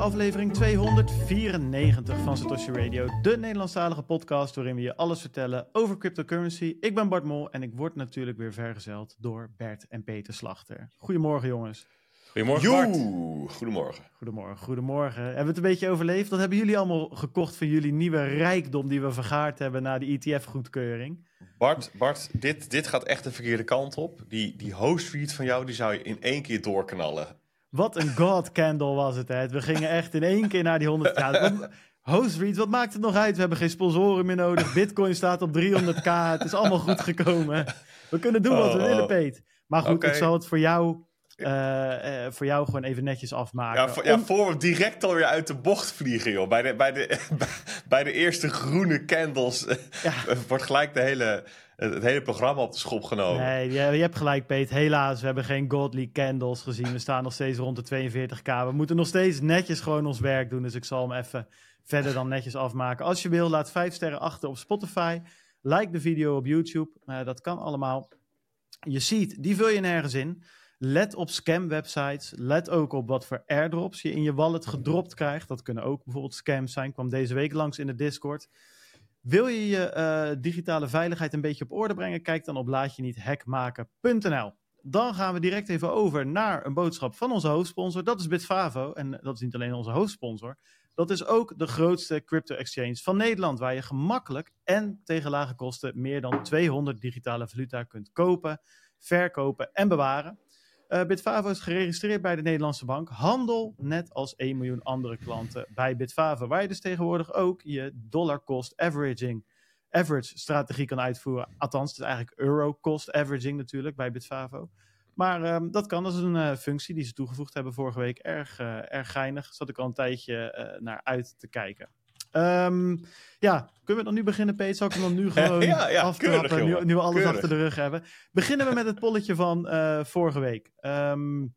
aflevering 294 van Satoshi Radio, de Nederlandstalige podcast waarin we je alles vertellen over cryptocurrency. Ik ben Bart Mol en ik word natuurlijk weer vergezeld door Bert en Peter Slachter. Goedemorgen jongens. Goedemorgen Bart. Goedemorgen. Goedemorgen, goedemorgen. Hebben we het een beetje overleefd? Wat hebben jullie allemaal gekocht van jullie nieuwe rijkdom die we vergaard hebben na de ETF-goedkeuring? Bart, Bart dit, dit gaat echt de verkeerde kant op. Die, die host van jou, die zou je in één keer doorknallen. Wat een god candle was het, hè? We gingen echt in één keer naar die 100k. Host wat maakt het nog uit? We hebben geen sponsoren meer nodig. Bitcoin staat op 300k. Het is allemaal goed gekomen. We kunnen doen wat we oh. willen, Peet. Maar goed, ik zal het voor jou uh, voor jou gewoon even netjes afmaken. Ja, voor, ja, voor we direct alweer uit de bocht vliegen, joh. Bij de, bij de, bij de eerste groene candles ja. wordt gelijk de hele, het hele programma op de schop genomen. Nee, je, hebt gelijk, Peet. Helaas, we hebben geen godly candles gezien. We staan nog steeds rond de 42k. We moeten nog steeds netjes gewoon ons werk doen. Dus ik zal hem even verder dan netjes afmaken. Als je wil, laat vijf sterren achter op Spotify. Like de video op YouTube. Uh, dat kan allemaal. Je ziet, die vul je nergens in. Let op scam-websites. Let ook op wat voor airdrops je in je wallet gedropt krijgt. Dat kunnen ook bijvoorbeeld scams zijn. Kwam deze week langs in de Discord. Wil je je uh, digitale veiligheid een beetje op orde brengen? Kijk dan op laatje-niet-hackmaken.nl. Dan gaan we direct even over naar een boodschap van onze hoofdsponsor. Dat is Bitfavo. En dat is niet alleen onze hoofdsponsor. Dat is ook de grootste crypto exchange van Nederland. Waar je gemakkelijk en tegen lage kosten meer dan 200 digitale valuta kunt kopen, verkopen en bewaren. Uh, Bitfavo is geregistreerd bij de Nederlandse Bank. Handel net als 1 miljoen andere klanten bij Bitfavo. Waar je dus tegenwoordig ook je dollar cost averaging average strategie kan uitvoeren. Althans, het is eigenlijk euro cost averaging natuurlijk bij Bitfavo. Maar um, dat kan, dat is een uh, functie die ze toegevoegd hebben vorige week. Erg, uh, erg geinig, zat ik al een tijdje naar uit te kijken. Um, ja, kunnen we dan nu beginnen, Peet? Zal ik hem dan nu gewoon ja, ja, aftrappen, nu, nu, we alles achter de rug hebben? Beginnen we met het polletje van uh, vorige week. Um,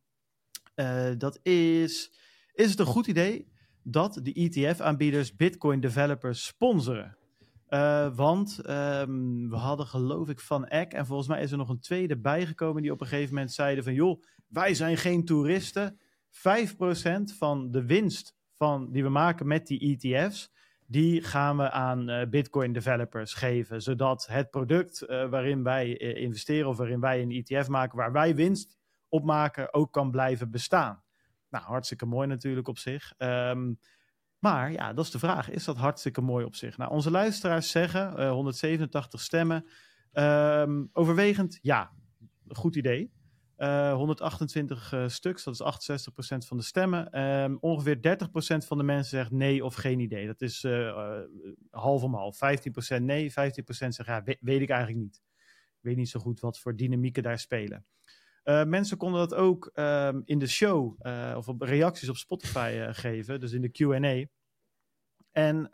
uh, dat is, is het een goed idee dat de ETF-aanbieders Bitcoin-developers sponsoren? Uh, want um, we hadden geloof ik van Eck en volgens mij is er nog een tweede bijgekomen die op een gegeven moment zeiden van joh, wij zijn geen toeristen. 5% van de winst van, die we maken met die ETF's, die gaan we aan uh, Bitcoin developers geven. Zodat het product uh, waarin wij uh, investeren of waarin wij een ETF maken, waar wij winst op maken, ook kan blijven bestaan. Nou, hartstikke mooi natuurlijk op zich. Um, maar ja, dat is de vraag. Is dat hartstikke mooi op zich? Nou, onze luisteraars zeggen, 187 stemmen, um, overwegend ja, goed idee. Uh, 128 uh, stuks, dat is 68% van de stemmen. Um, ongeveer 30% van de mensen zegt nee of geen idee. Dat is uh, half om half. 15% nee, 15% zegt ja, weet, ik eigenlijk niet. Ik weet niet zo goed wat voor dynamieken daar spelen. Mensen konden dat ook um, in de show of op reacties op Spotify geven, dus in de QA. En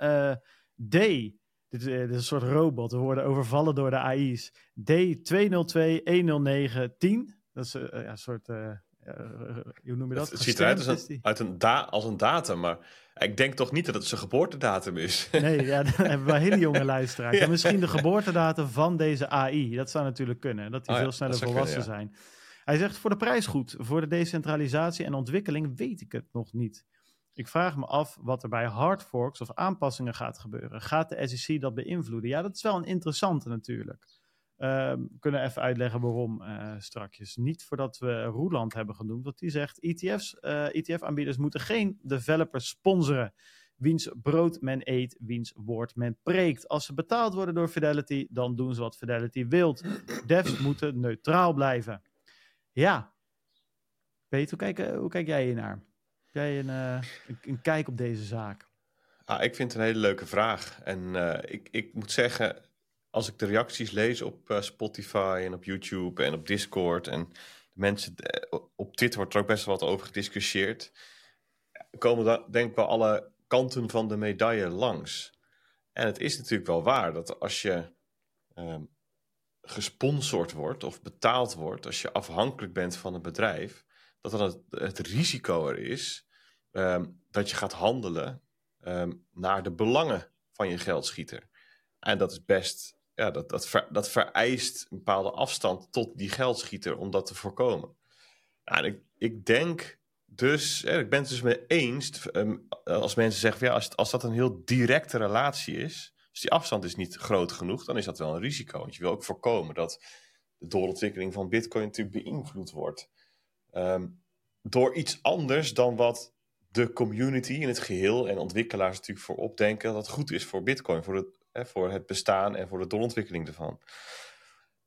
D, dit, dit, is een soort robot, we worden overvallen door de AI's. D202-109-10. Dat is uh, ja, een soort. Uh, hoe noem je dat? Het, ziet eruit als een, uit een, da als een datum, maar ik denk toch niet dat het zijn geboortedatum is. Nee, ja, dan hebben we hele jonge luisteraars. ja. En misschien de geboortedatum van deze AI. Dat zou natuurlijk kunnen, dat die oh, veel sneller volwassen kunnen, zijn. Hij zegt voor de prijs goed. Voor de decentralisatie en ontwikkeling weet ik het nog niet. Ik vraag me af wat er bij hard forks of aanpassingen gaat gebeuren. Gaat de SEC dat beïnvloeden? Ja, dat is wel een interessante natuurlijk. We kunnen even uitleggen waarom uh, strakjes. Niet voordat we Roeland hebben genoemd, want die zegt ETF's, uh, eh, ETF-aanbieders moeten geen developers sponsoren. Wiens brood men eet, wiens woord men preekt. Als ze betaald worden door Fidelity, dan doen ze wat Fidelity wilt. Devs moeten neutraal blijven. Ja. Peter, hoe kijk, hoe kijk jij hier naar? Heb jij een, een, een, kijk op deze zaak? Ah, ik vind het een hele leuke vraag. En ik, ik moet zeggen, als ik de reacties lees op uh, Spotify en op YouTube en op Discord en de mensen uh, op Twitter wordt er ook best wel wat over gediscussieerd, komen dan denk ik wel alle kanten van de medaille langs. En het is natuurlijk wel waar dat als je uh, gesponsord wordt of betaald wordt, als je afhankelijk bent van een bedrijf, dat dan het, risico er is um, dat je gaat handelen um, naar de belangen van je geldschieter. En dat is best ja, dat, dat, dat vereist een bepaalde afstand tot die geldschieter om dat te voorkomen. Nou, ik, ik denk Dus ik ben het dus mee eens ehm, als mensen zeggen, ja, als, als dat een heel directe relatie is, dus die afstand is niet groot genoeg, dan is dat wel een risico. Want je wil ook voorkomen dat de doorontwikkeling van Bitcoin natuurlijk beïnvloed wordt. Ehm, door iets anders dan wat de community in het geheel en ontwikkelaars natuurlijk voor opdenken dat goed is voor Bitcoin, voor het, hè, voor het bestaan en voor de doorontwikkeling ervan.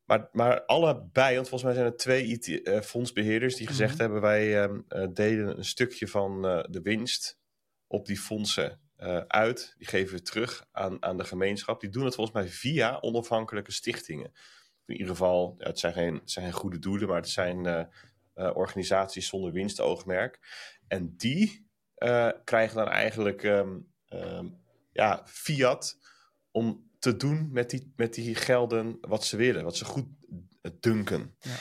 Maar, maar allebei, want volgens mij zijn er twee IT, uh, eh, fondsbeheerders die gezegd mhm. hebben: wij uh, delen een stukje van uh, de winst op die fondsen uit. Die geven we terug aan, aan de gemeenschap. Die doen het volgens mij via onafhankelijke stichtingen. In ieder geval, ja, het, zijn geen, het zijn geen goede doelen, maar het zijn organisaties zonder winstoogmerk. En die krijgen dan eigenlijk um, um, ja, fiat om te doen met die, met die gelden wat ze willen, wat ze goed dunken. Ja.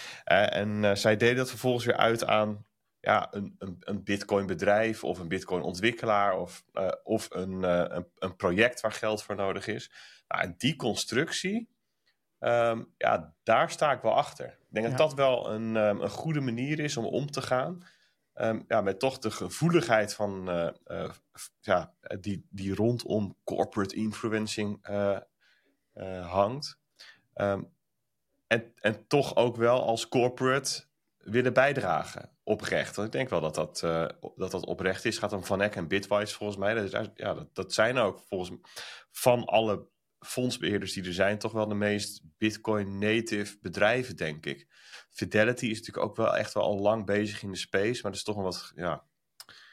Uh, en uh, zij deden dat vervolgens weer uit aan ja, een, een, een bitcoin bedrijf of een bitcoin ontwikkelaar of, uh, of een, een, een, project waar geld voor nodig is. Nou, en die constructie, um, ja, daar sta ik wel achter. Ik denk ja. dat dat wel een, um, een goede manier is om om te gaan. Um, ja, met toch de gevoeligheid van, ja, die, die rondom corporate influencing uh, hangt. Um, en, en toch ook wel als corporate willen bijdragen, oprecht. Want ik denk wel dat dat, dat, dat oprecht is. Gaat om Van Eck en Bitwise volgens mij. Dat, is, ja, dat, dat zijn ook volgens van alle fondsbeheerders die er zijn... toch wel de meest Bitcoin-native bedrijven, denk ik. Fidelity is natuurlijk ook wel echt wel al lang bezig in de space... maar dat is toch een wat... Ja,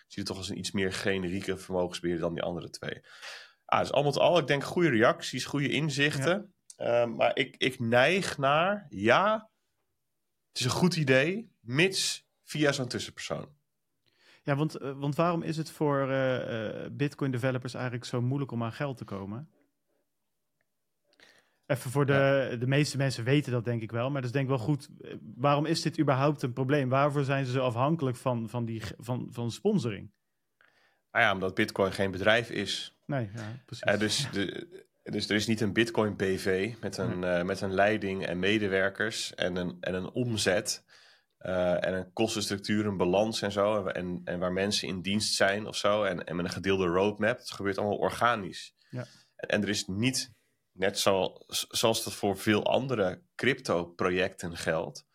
zie het toch als een iets meer generieke vermogensbeheerder dan die andere twee. Ah, dus allemaal al, ik denk goede reacties, goede inzichten. Ehm, maar ik, ik neig naar, ja, het is een goed idee, mits via zo'n tussenpersoon. Ja, want, eh, want waarom is het voor uh, Bitcoin developers eigenlijk zo moeilijk om aan geld te komen? Even voor de, de meeste mensen weten dat denk ik wel, maar dat is denk ik wel goed. Waarom is dit überhaupt een probleem? Waarvoor zijn ze zo afhankelijk van, van, die, van, van sponsoring? Nou ja, omdat Bitcoin geen bedrijf is. Nee, ja, precies. Uh, dus, de, dus er is niet een Bitcoin BV met een, uh, met een leiding en medewerkers en een, en een omzet. Uh, en een kostenstructuur, een balans en zo. En, en waar mensen in dienst zijn of zo. En, en met een gedeelde roadmap. Het gebeurt allemaal organisch. Ja. En, en er is niet, net zo, zoals dat voor veel andere crypto-projecten geldt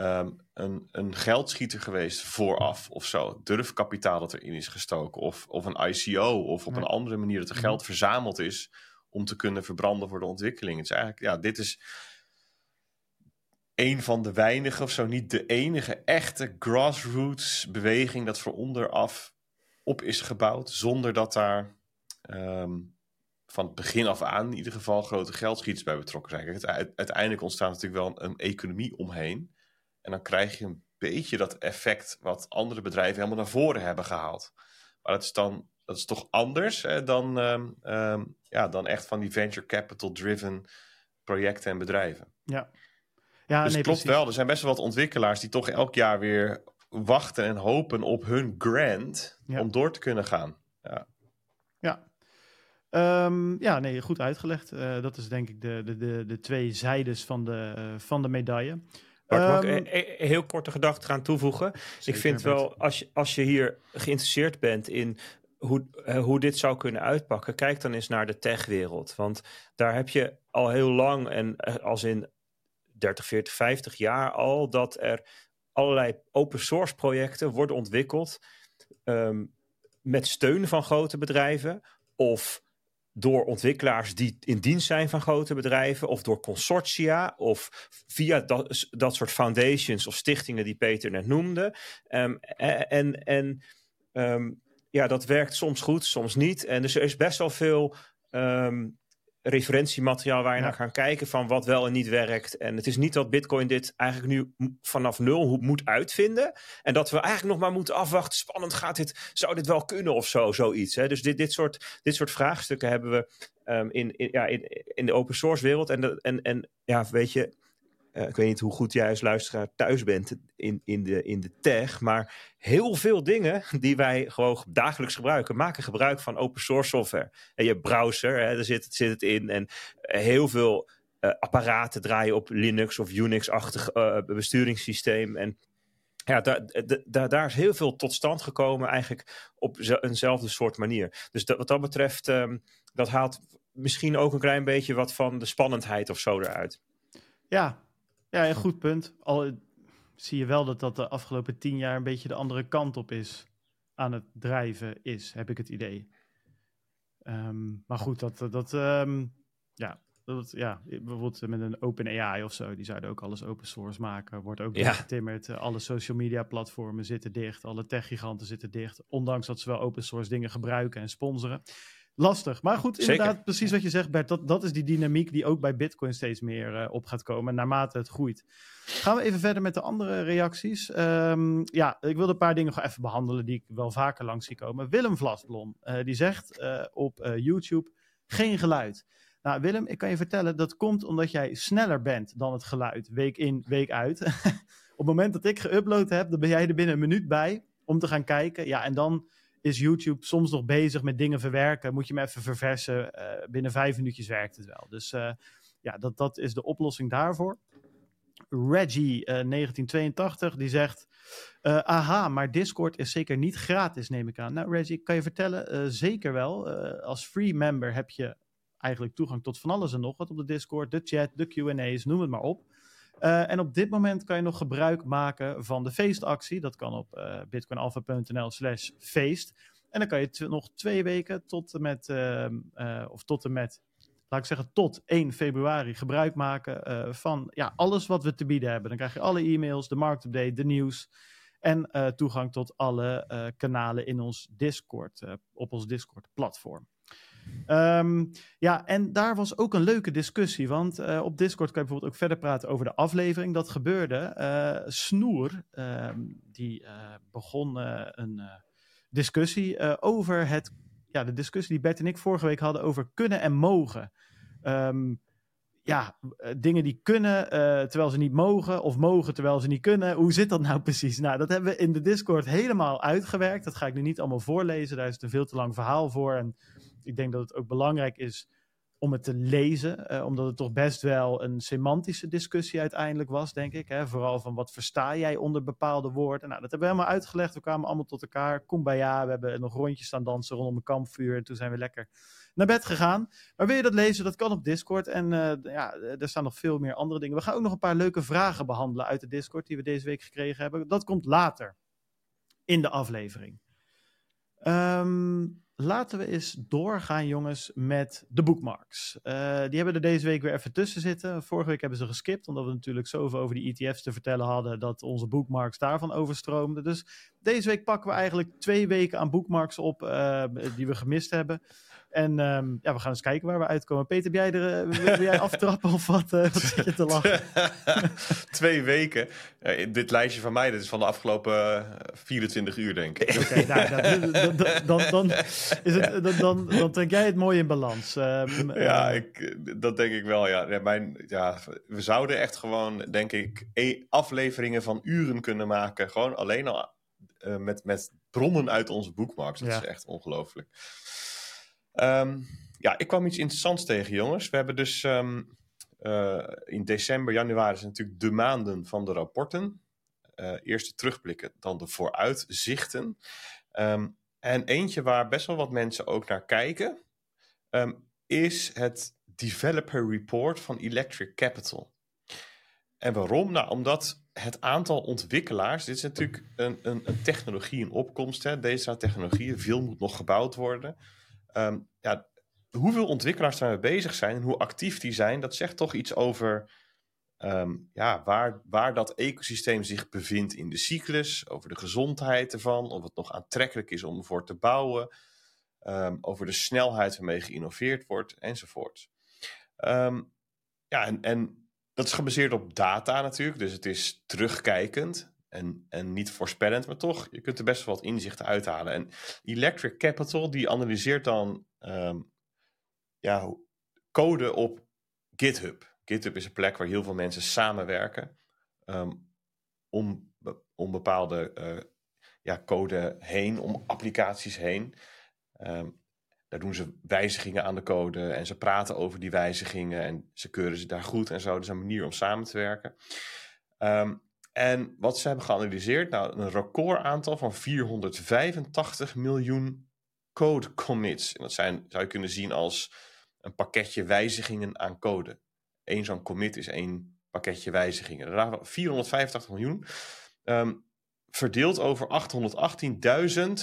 um, een, een geldschieter geweest vooraf of zo. Durfkapitaal dat erin is gestoken. Of, of een ICO. Of op een andere manier dat er mhm. geld verzameld is om te kunnen verbranden voor de ontwikkeling. Het is eigenlijk, ja, dit is een van de weinige, of zo niet de enige echte grassroots beweging dat voor onderaf op is gebouwd. Zonder dat daar um, van het begin af aan in ieder geval grote geldschieters bij betrokken zijn. Kijk, uiteindelijk ontstaat natuurlijk wel een, een economie omheen. En dan krijg je een beetje dat effect wat andere bedrijven helemaal naar voren hebben gehaald. Maar dat is dan dat is toch anders hè, dan, um, um, ja, dan echt van die venture capital driven projecten en bedrijven. Ja. Ja, dus nee, klopt precies. wel. Er zijn best wel wat ontwikkelaars die toch elk jaar weer wachten en hopen op hun grant ja. om door te kunnen gaan. Ja, um, ja, nee, goed uitgelegd. Uh, dat is denk ik de, de, de, de twee zijdes van de, uh, van de medaille. Bart, ik een, een, heel korte gedachte gaan toevoegen? Zeker, ik vind wel, als je, als je hier geïnteresseerd bent in hoe, uh, hoe dit zou kunnen uitpakken, kijk dan eens naar de techwereld. Want daar heb je al heel lang, en als in 30, 40, 50 jaar al, dat er allerlei open source projecten worden ontwikkeld um, met steun van grote bedrijven of door ontwikkelaars die in dienst zijn van grote bedrijven, of door consortia, of via dat, dat soort foundations of stichtingen die Peter net noemde. Um, en en um, ja, dat werkt soms goed, soms niet. En dus er is best wel veel um, referentiemateriaal waar je ja. naar kan kijken van wat wel en niet werkt. En het is niet dat Bitcoin dit eigenlijk nu vanaf nul moet uitvinden. En dat we eigenlijk nog maar moeten afwachten. Spannend gaat dit, zou dit wel kunnen of zo, zoiets. Hè? Dus dit, dit, soort, dit soort vraagstukken hebben we um, in, in, ja, in, in de open source wereld. En, de, en, en ja, weet je, uh, ik weet niet hoe goed jij als luisteraar thuis bent in, in, de, in de tech, maar heel veel dingen die wij gewoon dagelijks gebruiken, maken gebruik van open source software. En je browser, hè, daar zit, zit het in. En heel veel uh, apparaten draaien op Linux of Unix-achtig besturingssysteem. En ja, daar, daar, is heel veel tot stand gekomen eigenlijk op eenzelfde soort manier. Dus dat, wat dat betreft, um, dat haalt misschien ook een klein beetje wat van de spannendheid of zo eruit. Ja, ja een goed punt. Al zie je wel dat dat de afgelopen tien jaar een beetje de andere kant op is aan het drijven is, heb ik het idee. Um, maar goed, dat, dat um, ja, dat, ja, bijvoorbeeld met een open AI of zo, die zouden ook alles open source maken. Wordt ook ja. getimmerd. Alle social media platformen zitten dicht. Alle techgiganten zitten dicht. Ondanks dat ze wel open source dingen gebruiken en sponsoren. Lastig. Maar goed, inderdaad, precies wat je zegt, Bert. Dat, dat is die dynamiek die ook bij Bitcoin steeds meer uh, op gaat komen, naarmate het groeit. Gaan we even verder met de andere reacties. Um, ja, ik wil een paar dingen gewoon even behandelen die ik wel vaker langs zie komen. Willem Vlasblom, uh, die zegt uh, op YouTube, geen geluid. Nou, Willem, ik kan je vertellen, dat komt omdat jij sneller bent dan het geluid, week in, week uit. Op het moment dat ik geüpload heb, dan ben jij er binnen een minuut bij om te gaan kijken. Ja, en dan is YouTube soms nog bezig met dingen verwerken. Moet je hem even verversen. Uh, binnen vijf minuutjes werkt het wel. Dus uh, ja, dat, dat is de oplossing daarvoor. Reggie, uh, 1982, die zegt... aha, maar Discord is zeker niet gratis, neem ik aan. Nou, Reggie, kan je vertellen? zeker wel. als free member heb je eigenlijk toegang tot van alles en nog wat op de Discord, de chat, de QA's, noem het maar op. Uh, en op dit moment kan je nog gebruik maken van de feestactie. Dat kan op uh, bitcoinalpha.nl slash feest. En dan kan je nog twee weken tot en met, uh, of tot en met, laat ik zeggen, tot 1 februari gebruik maken van ja, alles wat we te bieden hebben. Dan krijg je alle e-mails, de marktupdate, de nieuws en toegang tot alle kanalen in ons Discord, op ons Discord platform. Um, ja, en daar was ook een leuke discussie, want uh, op Discord kan je bijvoorbeeld ook verder praten over de aflevering. Dat gebeurde. Uh, Snoer, uh, die eh, begon een discussie over het, ja, de discussie die Bert en ik vorige week hadden over kunnen en mogen. Um, ja, dingen die kunnen terwijl ze niet mogen, of mogen terwijl ze niet kunnen. Hoe zit dat nou precies? Nou, dat hebben we in de Discord helemaal uitgewerkt. Dat ga ik nu niet allemaal voorlezen, daar is het een veel te lang verhaal voor. En ik denk dat het ook belangrijk is om het te lezen, uh, omdat het toch best wel een semantische discussie uiteindelijk was, denk ik. Hè? Vooral van wat versta jij onder bepaalde woorden. Nou, dat hebben we helemaal uitgelegd. We kwamen allemaal tot elkaar. Kumbaya, we hebben nog rondjes staan dansen rondom een kampvuur. En toen zijn we lekker naar bed gegaan. Maar wil je dat lezen? Dat kan op Discord. En uh, ja, er staan nog veel meer andere dingen. We gaan ook nog een paar leuke vragen behandelen uit de Discord die we deze week gekregen hebben. Dat komt later in de aflevering. Um, laten we eens doorgaan, jongens, met de bookmarks. Uh, die hebben er deze week weer even tussen zitten. Vorige week hebben ze geskipt, omdat we natuurlijk zoveel over die ETF's te vertellen hadden, dat onze bookmarks daarvan overstroomden. Dus deze week pakken we eigenlijk twee weken aan bookmarks op die we gemist hebben. En um, ja, we gaan eens kijken waar we uitkomen. Peter, jij, er, uh, wil jij aftrappen of wat, uh, wat zit je te lachen? Twee weken. Uh, dit lijstje van mij, dat is van de afgelopen 24 uur, denk ik. Oké, okay, nou, dan, dan, dan, is het, dan, dan, dan trek jij het mooi in balans. Um, ja, ik, dat denk ik wel. Ja. Ja, mijn, ja, we zouden echt gewoon, denk ik, e afleveringen van uren kunnen maken. Gewoon alleen al met, met bronnen uit onze boekmarks. Dat ja. is echt ongelooflijk. Um, ja, ik kwam iets interessants tegen, jongens. We hebben dus um, uh, in december, januari zijn natuurlijk de maanden van de rapporten. Uh, eerst de terugblikken, dan de vooruitzichten. Um, en eentje waar best wel wat mensen ook naar kijken, is het Developer Report van Electric Capital. En waarom? Nou, omdat het aantal ontwikkelaars, dit is natuurlijk een, een, een technologie in opkomst, hè, deze technologieën, veel moet nog gebouwd worden. Um, ja, hoeveel ontwikkelaars daarmee bezig zijn en hoe actief die zijn, dat zegt toch iets over um, ja, waar, waar dat ecosysteem zich bevindt in de cyclus, over de gezondheid ervan, of het nog aantrekkelijk is om ervoor te bouwen, um, over de snelheid waarmee geïnnoveerd wordt, enzovoort. ja, en, en dat is gebaseerd op data natuurlijk, dus het is terugkijkend en, en niet voorspellend, maar toch, je kunt er best wel wat inzichten uithalen. En Electric Capital, die analyseert dan um, ja, code op GitHub. GitHub is een plek waar heel veel mensen samenwerken um, om, om bepaalde uh, ja, code heen, om applicaties heen. Um, daar doen ze wijzigingen aan de code en ze praten over die wijzigingen en ze keuren ze daar goed en zo. Dat is een manier om samen te werken. Um, En wat ze hebben geanalyseerd, nou, een recordaantal van 485 miljoen code commits. En dat zijn, zou je kunnen zien als een pakketje wijzigingen aan code. Eén zo'n commit is één pakketje wijzigingen. 485 miljoen. Um, verdeeld over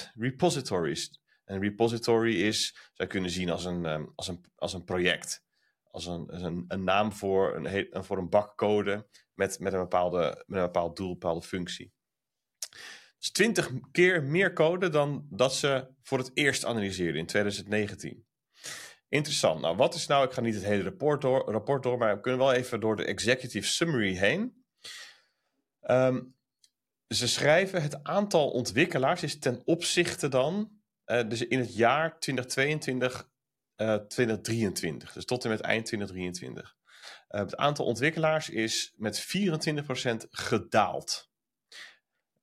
818.000 repositories. Een repository is, zou je kunnen zien als een, um, als een, als een project. Als een, als een, een naam voor een, voor een bak code met, met, een bepaalde, met een bepaald doel, een bepaalde functie. Dus 20 keer meer code dan dat ze voor het eerst analyseerden in 2019. Interessant. Nou, wat is nou, ik ga niet het hele rapport door, rapport door maar we kunnen wel even door de executive summary heen. Um, ze schrijven het aantal ontwikkelaars is ten opzichte dan, uh, dus in het jaar 2022, uh, 2023, dus tot en met eind 2023. Uh, het aantal ontwikkelaars is met 24% gedaald.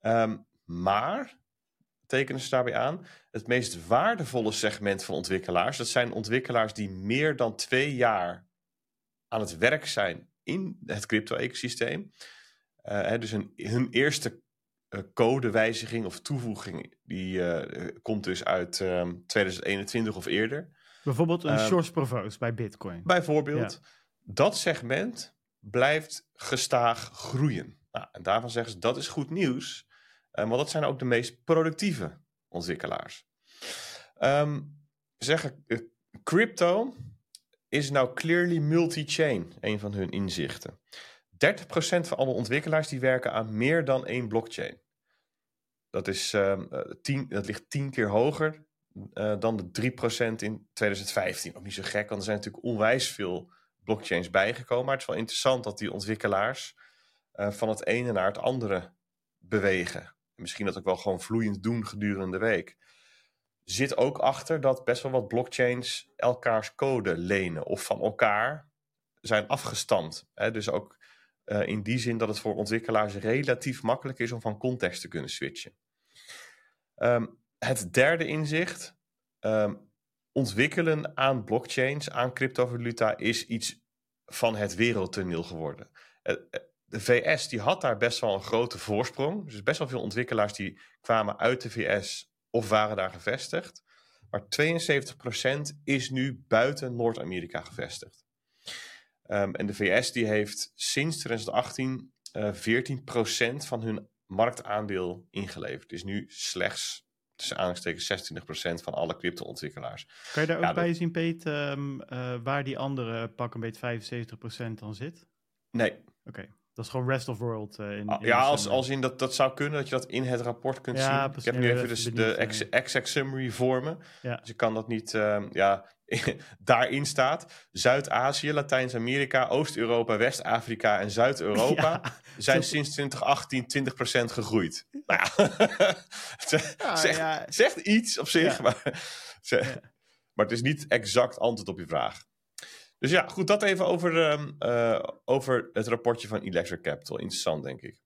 Um, maar, tekenen ze daarbij aan, het meest waardevolle segment van ontwikkelaars, dat zijn ontwikkelaars die meer dan twee jaar aan het werk zijn in het crypto-ecosysteem. Uh, dus hun, hun eerste uh, codewijziging of toevoeging, die uh, komt dus uit um, ehm, 2021 of eerder. Bijvoorbeeld een um, Source Provost bij Bitcoin. Bijvoorbeeld. Ja. Dat segment blijft gestaag groeien. Nou, en daarvan zeggen ze dat is goed nieuws, uh, want dat zijn ook de meest productieve ontwikkelaars. Um, zeggen, crypto is nou clearly multi-chain, een van hun inzichten. 30% van alle ontwikkelaars die werken aan meer dan één blockchain. Dat, is, um, tien, dat ligt tien keer hoger dan de 3% in 2015. Ook niet zo gek, want er zijn natuurlijk onwijs veel blockchains bijgekomen. Maar het is wel interessant dat die ontwikkelaars uh, van het ene naar het andere bewegen. Misschien dat ook wel gewoon vloeiend doen gedurende de week. Zit ook achter dat best wel wat blockchains elkaars code lenen of van elkaar zijn afgestamd. Hè? Dus ook uh, in die zin dat het voor ontwikkelaars relatief makkelijk is om van context te kunnen switchen. Um, het derde inzicht. Um, ontwikkelen aan blockchains, aan cryptovaluta, is iets van het wereldtoneel geworden. Uh, de VS die had daar best wel een grote voorsprong. Dus best wel veel ontwikkelaars die kwamen uit de VS of waren daar gevestigd. Maar 72% is nu buiten Noord-Amerika gevestigd. Um, en de VS die heeft sinds 2018 uh, 14% van hun marktaandeel ingeleverd. Is nu slechts tussen aanhalingstekens 26% van alle crypto-ontwikkelaars. Kan je daar ook ja, bij dat... zien, Peet, um, uh, waar die andere pak een beetje 75% dan zit? Nee. Oké. Okay. Dat is gewoon rest of world. Uh, in, ah, in ja, als, als in dat, dat zou kunnen, dat je dat in het rapport kunt ja, zien. Ik heb nu even dus de exact summary voor me. Ja. Dus ik kan dat niet, um, ja, daarin staat Zuid-Azië, Latijns-Amerika, Oost-Europa, West-Afrika en Zuid-Europa ja, zijn sinds 2018 20% gegroeid. Nou ja, zegt, ja. zegt iets op zich, maar, maar het is niet exact antwoord op je vraag. Dus ja, goed, dat even over, um, uh, over het rapportje van Electric Capital. Interessant, denk ik.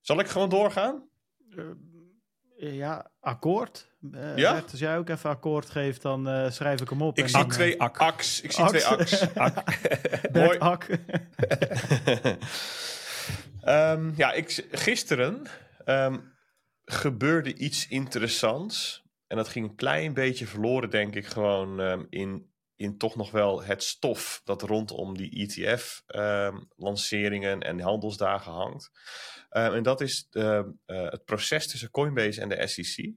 Zal ik gewoon doorgaan? Uh, ja, akkoord. Uh, ja? Als jij ook even akkoord geeft, dan uh, schrijf ik hem op. Ik zie dan, twee ak. aks. Ik zie aks. twee aks. Ak. Mooi. Ak. um, ja, ik, gisteren um, gebeurde iets interessants. En dat ging een klein beetje verloren, denk ik, gewoon um, in in toch nog wel het stof dat rondom die ETF-lanceringen ehm, en handelsdagen hangt. Uh, en dat is de, uh, het proces tussen Coinbase en de SEC.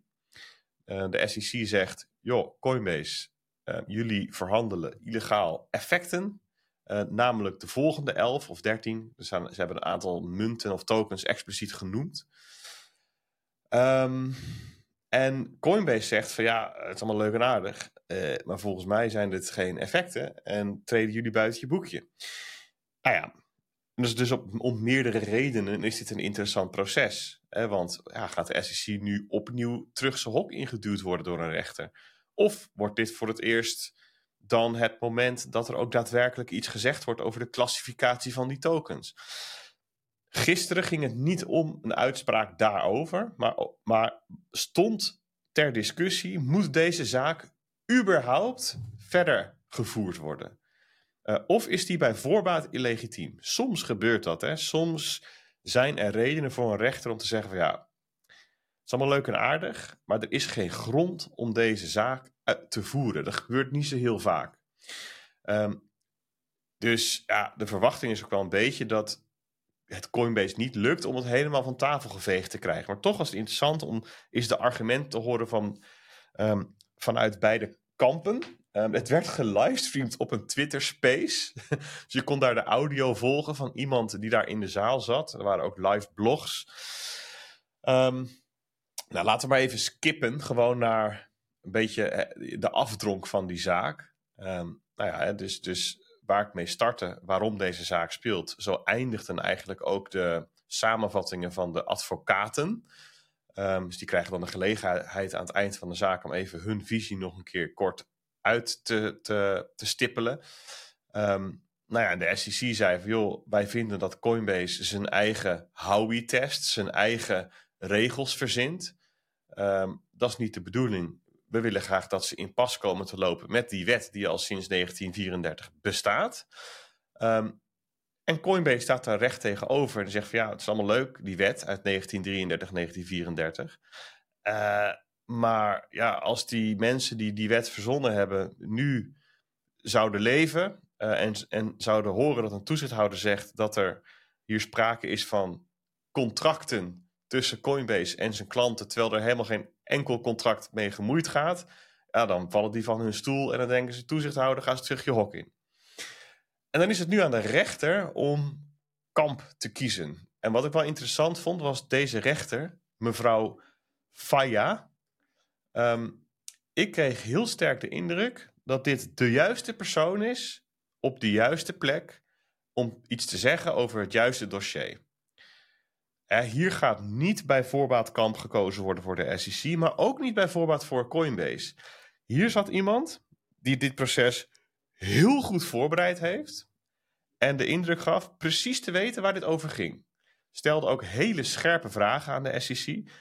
Eh, de SEC zegt: joh, Coinbase, ehm, jullie verhandelen illegaal effecten. Eh, namelijk de volgende 11 of 13. Dus ze hebben een aantal munten of tokens expliciet genoemd. Um, en Coinbase zegt van ja, het is allemaal leuk en aardig. Uh, maar volgens mij zijn dit geen effecten en treden jullie buiten je boekje. Nou ja, dus, dus op, om meerdere redenen is dit een interessant proces. Hè? Want ja, gaat de SEC nu opnieuw terug zijn hok ingeduwd worden door een rechter? Of wordt dit voor het eerst dan het moment dat er ook daadwerkelijk iets gezegd wordt over de klassificatie van die tokens? Gisteren ging het niet om een uitspraak daarover, maar, maar stond ter discussie: moet deze zaak überhaupt verder gevoerd worden? Uh, of is die bij voorbaat illegitiem? Soms gebeurt dat. Hè? Soms zijn er redenen voor een rechter om te zeggen van ja, het is allemaal leuk en aardig, maar er is geen grond om deze zaak te voeren. Dat gebeurt niet zo heel vaak. Ehm, dus ja, de verwachting is ook wel een beetje dat het Coinbase niet lukt om het helemaal van tafel geveegd te krijgen. Maar toch was het interessant om is de argument te horen van, ehm, vanuit beide kampen. Um, het werd gelivestreamd op een Twitter Space. dus je kon daar de audio volgen van iemand die daar in de zaal zat. Er waren ook live blogs. Um, nou, laten we maar even skippen. Gewoon naar een beetje eh, de afdronk van die zaak. Nou ja, dus, dus waar ik mee startte, waarom deze zaak speelt. Zo eindigden eigenlijk ook de samenvattingen van de advocaten. Um, dus die krijgen dan de gelegenheid aan het eind van de zaak om even hun visie nog een keer kort uit te, te, te stippelen. Um, nou ja, de SEC zei van joh, wij vinden dat Coinbase zijn eigen Howey-test, zijn eigen regels verzint. Um, dat is niet de bedoeling. We willen graag dat ze in pas komen te lopen met die wet die al sinds 1934 bestaat. Um, en Coinbase staat daar recht tegenover en zegt van ja, het is allemaal leuk, die wet uit 1933, 1934. Uh, maar ja, als die mensen die die wet verzonnen hebben nu zouden leven uh, en, en zouden horen dat een toezichthouder zegt dat er hier sprake is van contracten tussen Coinbase en zijn klanten, terwijl er helemaal geen enkel contract mee gemoeid gaat, ja, dan vallen die van hun stoel en dan denken ze, toezichthouder, ga ze terug je hok in. En dan is het nu aan de rechter om kamp te kiezen. En wat ik wel interessant vond, was deze rechter, mevrouw Faya. Um, ik kreeg heel sterk de indruk dat dit de juiste persoon is op de juiste plek om iets te zeggen over het juiste dossier. Eh, hier gaat niet bij voorbaat kamp gekozen worden voor de SEC, maar ook niet bij voorbaat voor Coinbase. Hier zat iemand die dit proces heel goed voorbereid heeft en de indruk gaf precies te weten waar dit over ging. Stelde ook hele scherpe vragen aan de SEC.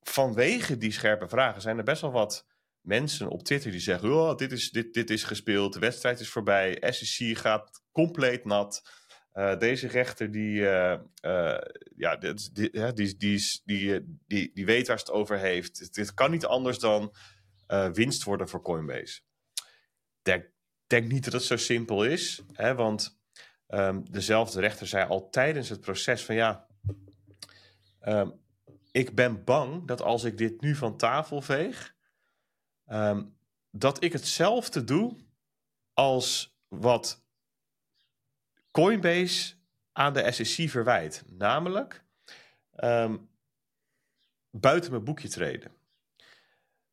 Vanwege die scherpe vragen zijn er best wel wat mensen op Twitter die zeggen: oh, dit, is, dit, dit is gespeeld, de wedstrijd is voorbij, SEC gaat compleet nat. Uh, deze rechter die, uh, uh, ja, die, die, die, die, die, die, weet waar ze het over heeft. Dit kan niet anders dan winst worden voor Coinbase. Denk, denk niet dat het zo simpel is, hè, want um, dezelfde rechter zei al tijdens het proces van ja, um, ik ben bang dat als ik dit nu van tafel veeg, um, dat ik hetzelfde doe als wat Coinbase aan de SEC verwijt. Namelijk um, buiten mijn boekje treden.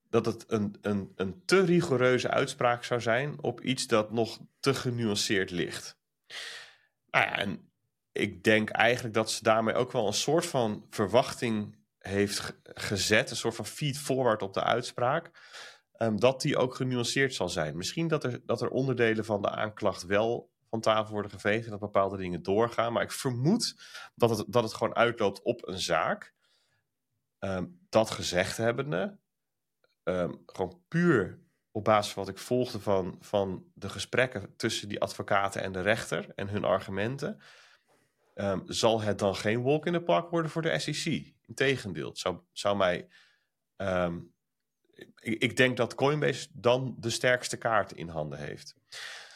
Dat het een, een, een te rigoureuze uitspraak zou zijn op iets dat nog te genuanceerd ligt. Nou ja, en ik denk eigenlijk dat ze daarmee ook wel een soort van verwachting heeft gezet, een soort van feed forward op de uitspraak, um, dat die ook genuanceerd zal zijn. Misschien dat er, dat er onderdelen van de aanklacht wel van tafel worden geveegd en dat bepaalde dingen doorgaan, maar ik vermoed dat het, dat het gewoon uitloopt op een zaak. Um, dat gezegd hebbende, um, gewoon puur op basis van wat ik volgde van, van de gesprekken tussen die advocaten en de rechter en hun argumenten, um, zal het dan geen walk in the park worden voor de SEC. Integendeel, zou, zou mij. Ik, denk dat Coinbase dan de sterkste kaart in handen heeft.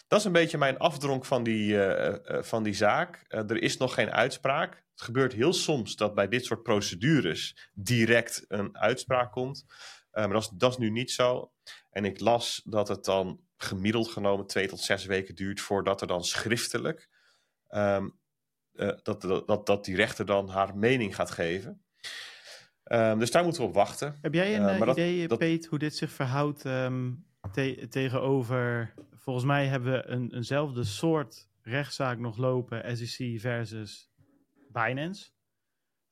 Dat is een beetje mijn afdronk van die, uh, uh, van die zaak. Er is nog geen uitspraak. Het gebeurt heel soms dat bij dit soort procedures direct een uitspraak komt. maar dat is, dat is nu niet zo. En ik las dat het dan gemiddeld genomen twee tot zes weken duurt voordat er dan schriftelijk um, dat, dat, dat die rechter dan haar mening gaat geven. Um, dus daar moeten we op wachten. Heb jij een uh, idee, dat, Peet, hoe dit zich verhoudt um, te tegenover... Volgens mij hebben we een, eenzelfde soort rechtszaak nog lopen, SEC versus Binance.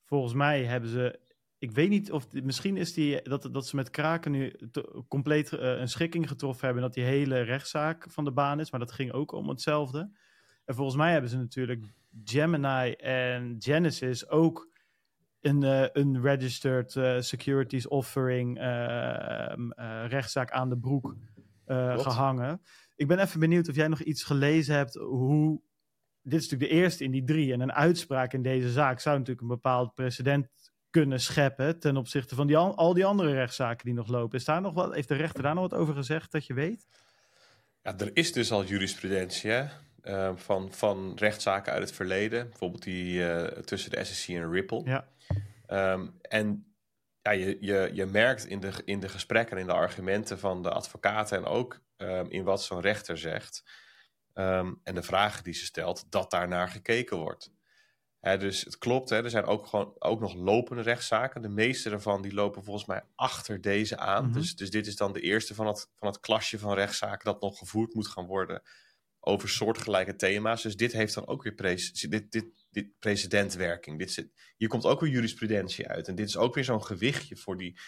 Volgens mij hebben ze... Ik weet niet of... Misschien is die... Dat, dat ze met Kraken nu te, compleet uh, een schikking getroffen hebben... dat die hele rechtszaak van de baan is. Maar dat ging ook om hetzelfde. En volgens mij hebben ze natuurlijk Gemini en Genesis ook een, uh, een registered uh, securities offering rechtszaak aan de broek gehangen. Ik ben even benieuwd of jij nog iets gelezen hebt hoe dit is natuurlijk de eerste in die drie. En een uitspraak in deze zaak zou natuurlijk een bepaald precedent kunnen scheppen ten opzichte van die, al die andere rechtszaken die nog lopen. Is daar nog wat, heeft de rechter daar nog wat over gezegd dat je weet? Ja, er is dus al jurisprudentie hè? Uh, van, van rechtszaken uit het verleden. Bijvoorbeeld die uh, tussen de SSC en Ripple. Ja. Um, en ja, je, je, je merkt in de, in de gesprekken en in de argumenten van de advocaten en ook um, in wat zo'n rechter zegt um, en de vragen die ze stelt, dat daar naar gekeken wordt. Dus het klopt, hè, er zijn ook, gewoon, ook nog lopende rechtszaken. De meeste daarvan die lopen volgens mij achter deze aan. Mhm. dus, dus dit is dan de eerste van het, van het klasje van rechtszaken dat nog gevoerd moet gaan worden over soortgelijke thema's. Dus dit heeft dan ook weer pre dit, dit, dit precedentwerking. Dit zit, hier komt ook weer jurisprudentie uit. En dit is ook weer zo'n gewichtje voor die,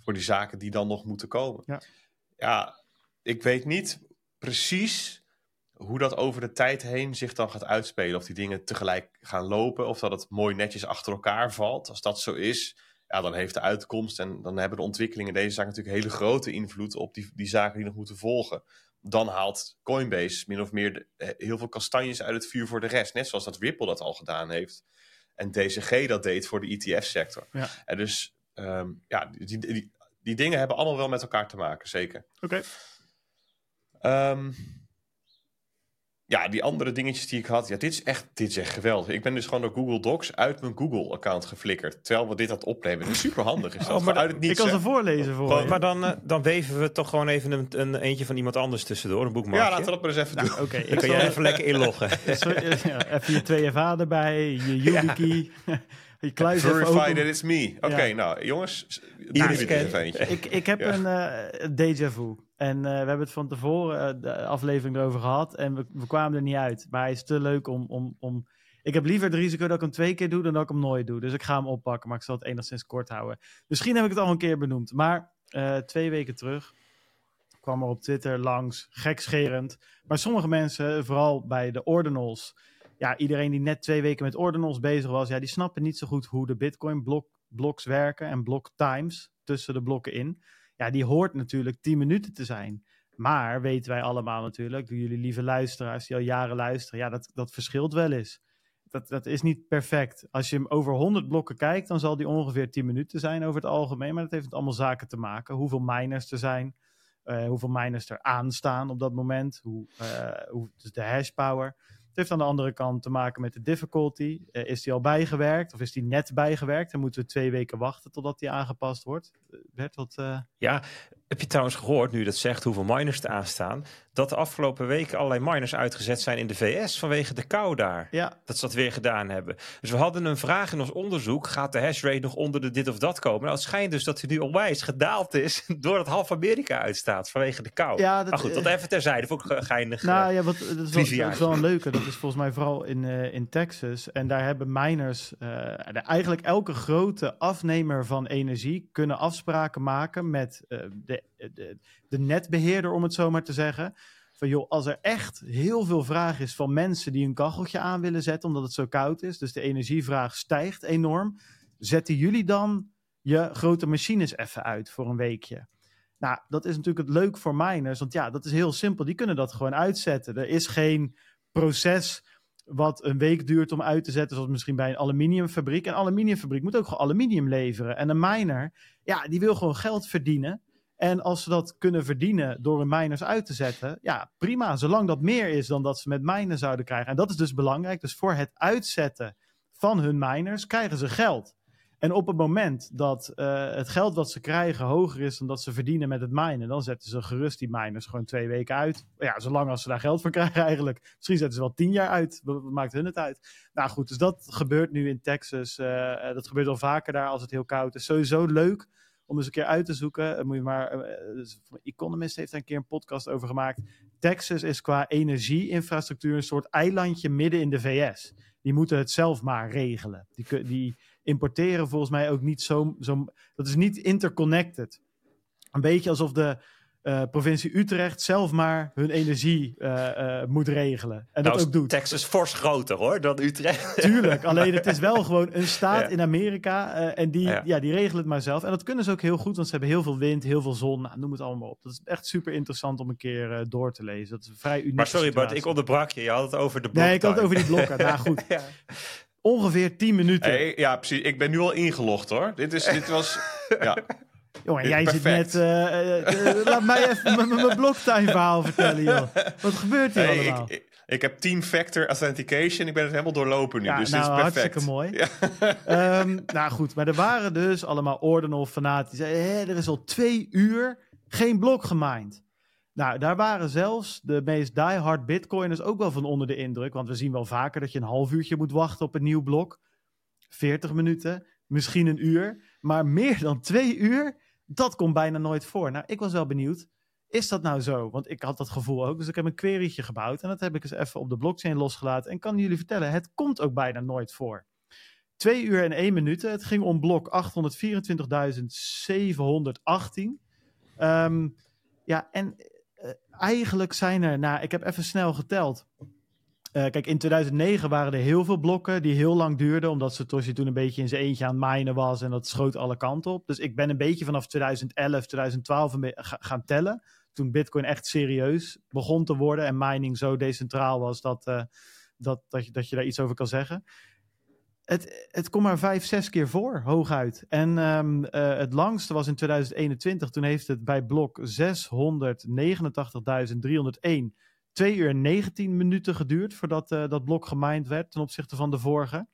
voor die zaken die dan nog moeten komen. Ja. ja, ik weet niet precies hoe dat over de tijd heen zich dan gaat uitspelen. Of die dingen tegelijk gaan lopen. Of dat het mooi netjes achter elkaar valt. Als dat zo is, ja, dan heeft de uitkomst en dan hebben de ontwikkelingen deze zaak natuurlijk hele grote invloed op die, die zaken die nog moeten volgen. Dan haalt Coinbase min of meer de, eh, heel veel kastanjes uit het vuur voor de rest. Net zoals dat Ripple dat al gedaan heeft. En DCG dat deed voor de ETF-sector. Ja. En dus um, ja, die, die, die, dingen hebben allemaal wel met elkaar te maken, zeker. Oké. Okay. Um, ja, die andere dingetjes die ik had, ja, dit is echt, dit is echt geweldig. Ik ben dus gewoon door Google Docs uit mijn Google-account geflikkerd. Terwijl we dit aan het opnemen. Dat is super handig. Is dat? Oh, maar uit het ik kan ze voorlezen voor gewoon, Maar dan, uh, dan weven we toch gewoon even een, een, eentje van iemand anders tussendoor, een boekmarkje. Ja, laten we dat maar eens even nou, doen. Oké, okay, dan kan je even lekker inloggen. Sorry, ja, even je 2FA erbij, je YubiKey. Ja. Je kluis Verify that it's me. Oké, okay, ja. nou jongens, nou, ik, even eentje. Ik, ik heb ja. een uh, déjà vu. En uh, we hebben het van tevoren uh, de aflevering erover gehad en we, kwamen er niet uit. Maar hij is te leuk om, om, om... Ik heb liever het risico dat ik hem twee keer doe dan dat ik hem nooit doe. Dus ik ga hem oppakken, maar ik zal het enigszins kort houden. Misschien heb ik het al een keer benoemd, maar uh, twee weken terug kwam er op Twitter langs, gekscherend. Maar sommige mensen, vooral bij de ordinals... Ja, iedereen die net twee weken met ordinals bezig was... Ja, die snappen niet zo goed hoe de bitcoin blok, bloks werken en block times tussen de blokken in ja, die hoort natuurlijk 10 minuten te zijn. Maar weten wij allemaal natuurlijk, jullie lieve luisteraars die al jaren luisteren, ja, dat, dat verschilt wel eens. Dat, dat is niet perfect. Als je hem over 100 blokken kijkt, dan zal die ongeveer 10 minuten zijn over het algemeen. Maar dat heeft met allemaal zaken te maken. Hoeveel miners er zijn, uh, hoeveel miners er aanstaan op dat moment, hoe, uh, hoe, dus de hash power. Het heeft aan de andere kant te maken met de difficulty. Uh, is die al bijgewerkt of is die net bijgewerkt? Dan moeten we twee weken wachten totdat die aangepast wordt. Bert, wat... Uh... Ja, heb je trouwens gehoord, nu je dat zegt, hoeveel miners er aanstaan, dat de afgelopen weken allerlei miners uitgezet zijn in de VS vanwege de kou daar. Ja. Dat ze dat weer gedaan hebben. Dus we hadden een vraag in ons onderzoek, gaat de hashrate nog onder de dit of dat komen? Nou, het schijnt dus dat hij nu onwijs gedaald is doordat half Amerika uitstaat vanwege de kou. Ja, dat, maar goed, dat even terzijde, vond ik geinig. Nou ja, wat, dat, is wel, een leuke. Dat is volgens mij vooral in, uh, in Texas. En daar hebben miners, uh, eigenlijk elke grote afnemer van energie, kunnen afspraken maken met uh, de, de, de netbeheerder, om het zo maar te zeggen. Van joh, als er echt heel veel vraag is van mensen die een kacheltje aan willen zetten omdat het zo koud is, dus de energievraag stijgt enorm, zetten jullie dan je grote machines even uit voor een weekje? Nou, dat is natuurlijk het leuk voor miners, want ja, dat is heel simpel. Die kunnen dat gewoon uitzetten. Er is geen proces wat een week duurt om uit te zetten, zoals misschien bij een aluminiumfabriek. Een aluminiumfabriek moet ook gewoon aluminium leveren. En een miner, ja, die wil gewoon geld verdienen. En als ze dat kunnen verdienen door hun miners uit te zetten, ja, prima. Zolang dat meer is dan dat ze met minen zouden krijgen. En dat is dus belangrijk. Dus voor het uitzetten van hun miners krijgen ze geld. En op het moment dat uh, het geld wat ze krijgen hoger is dan dat ze verdienen met het minen, dan zetten ze gerust die miners gewoon twee weken uit. Ja, zolang als ze daar geld voor krijgen eigenlijk. Misschien zetten ze wel tien jaar uit. Wat maakt hun het uit? Nou goed, dus dat gebeurt nu in Texas. Uh, dat gebeurt al vaker daar als het heel koud is. Sowieso leuk om eens een keer uit te zoeken. Uh, moet je maar, dus Economist heeft daar een keer een podcast over gemaakt. Texas is qua energieinfrastructuur een soort eilandje midden in de VS. Die moeten het zelf maar regelen. Die, die importeren volgens mij ook niet zo, zo. Dat is niet interconnected. Een beetje alsof de uh, provincie Utrecht zelf maar hun energie uh, uh, moet regelen. En nou dat ook doet. Texas fors groter hoor dan Utrecht. Tuurlijk, alleen het is wel gewoon een staat ja. in Amerika. en die, ja. ja. die regelen het maar zelf. En dat kunnen ze ook heel goed, want ze hebben heel veel wind, heel veel zon. Nou, noem het allemaal op. Dat is echt super interessant om een keer door te lezen. Dat is vrij uniek. Maar sorry Bart, ik onderbrak je. Je had het over de blokken. Nee, ik had het over die blokken. nou goed. Ongeveer 10 minuten. Hey, ja, precies. Ik ben nu al ingelogd hoor. Dit, is, dit was. Ja. Jongen, jij Perfect. zit net... Uh, uh, laat mij even mijn bloktime verhaal vertellen, joh. Wat gebeurt hier hey, allemaal? Ik, ik, heb team-factor authentication. Ik ben het helemaal doorlopen nu, ja, dus nou, dit is perfect. hartstikke mooi. Ja. um, nou goed, maar er waren dus allemaal ordinal fanatici. Hé, er is al twee uur geen blok gemined. Nou, daar waren zelfs de meest diehard bitcoiners ook wel van onder de indruk. Want we zien wel vaker dat je een half uurtje moet wachten op een nieuw blok. 40 minuten, misschien een uur. Maar meer dan twee uur, dat komt bijna nooit voor. Nou, ik was wel benieuwd. Is dat nou zo? Want ik had dat gevoel ook. Dus ik heb een querytje gebouwd. En dat heb ik eens even op de blockchain losgelaten. En kan jullie vertellen, het komt ook bijna nooit voor. Twee uur en één minuut. Het ging om blok 824.718. Um, ja, en uh, eigenlijk zijn er, nou, ik heb even snel geteld. Uh, kijk, in 2009 waren er heel veel blokken die heel lang duurden, omdat Satoshi toen een beetje in zijn eentje aan het minen was en dat schoot alle kanten op. Dus ik ben een beetje vanaf 2011, 2012 gaan tellen. Toen Bitcoin echt serieus begon te worden en mining zo decentraal was dat, uh, dat, dat, je, dat je daar iets over kan zeggen. Het, het komt maar vijf, zes keer voor, hooguit. En um, uh, het langste was in 2021. Toen heeft het bij blok 689.301 2 uur en 19 minuten geduurd voordat uh, dat blok gemined werd ten opzichte van de vorige.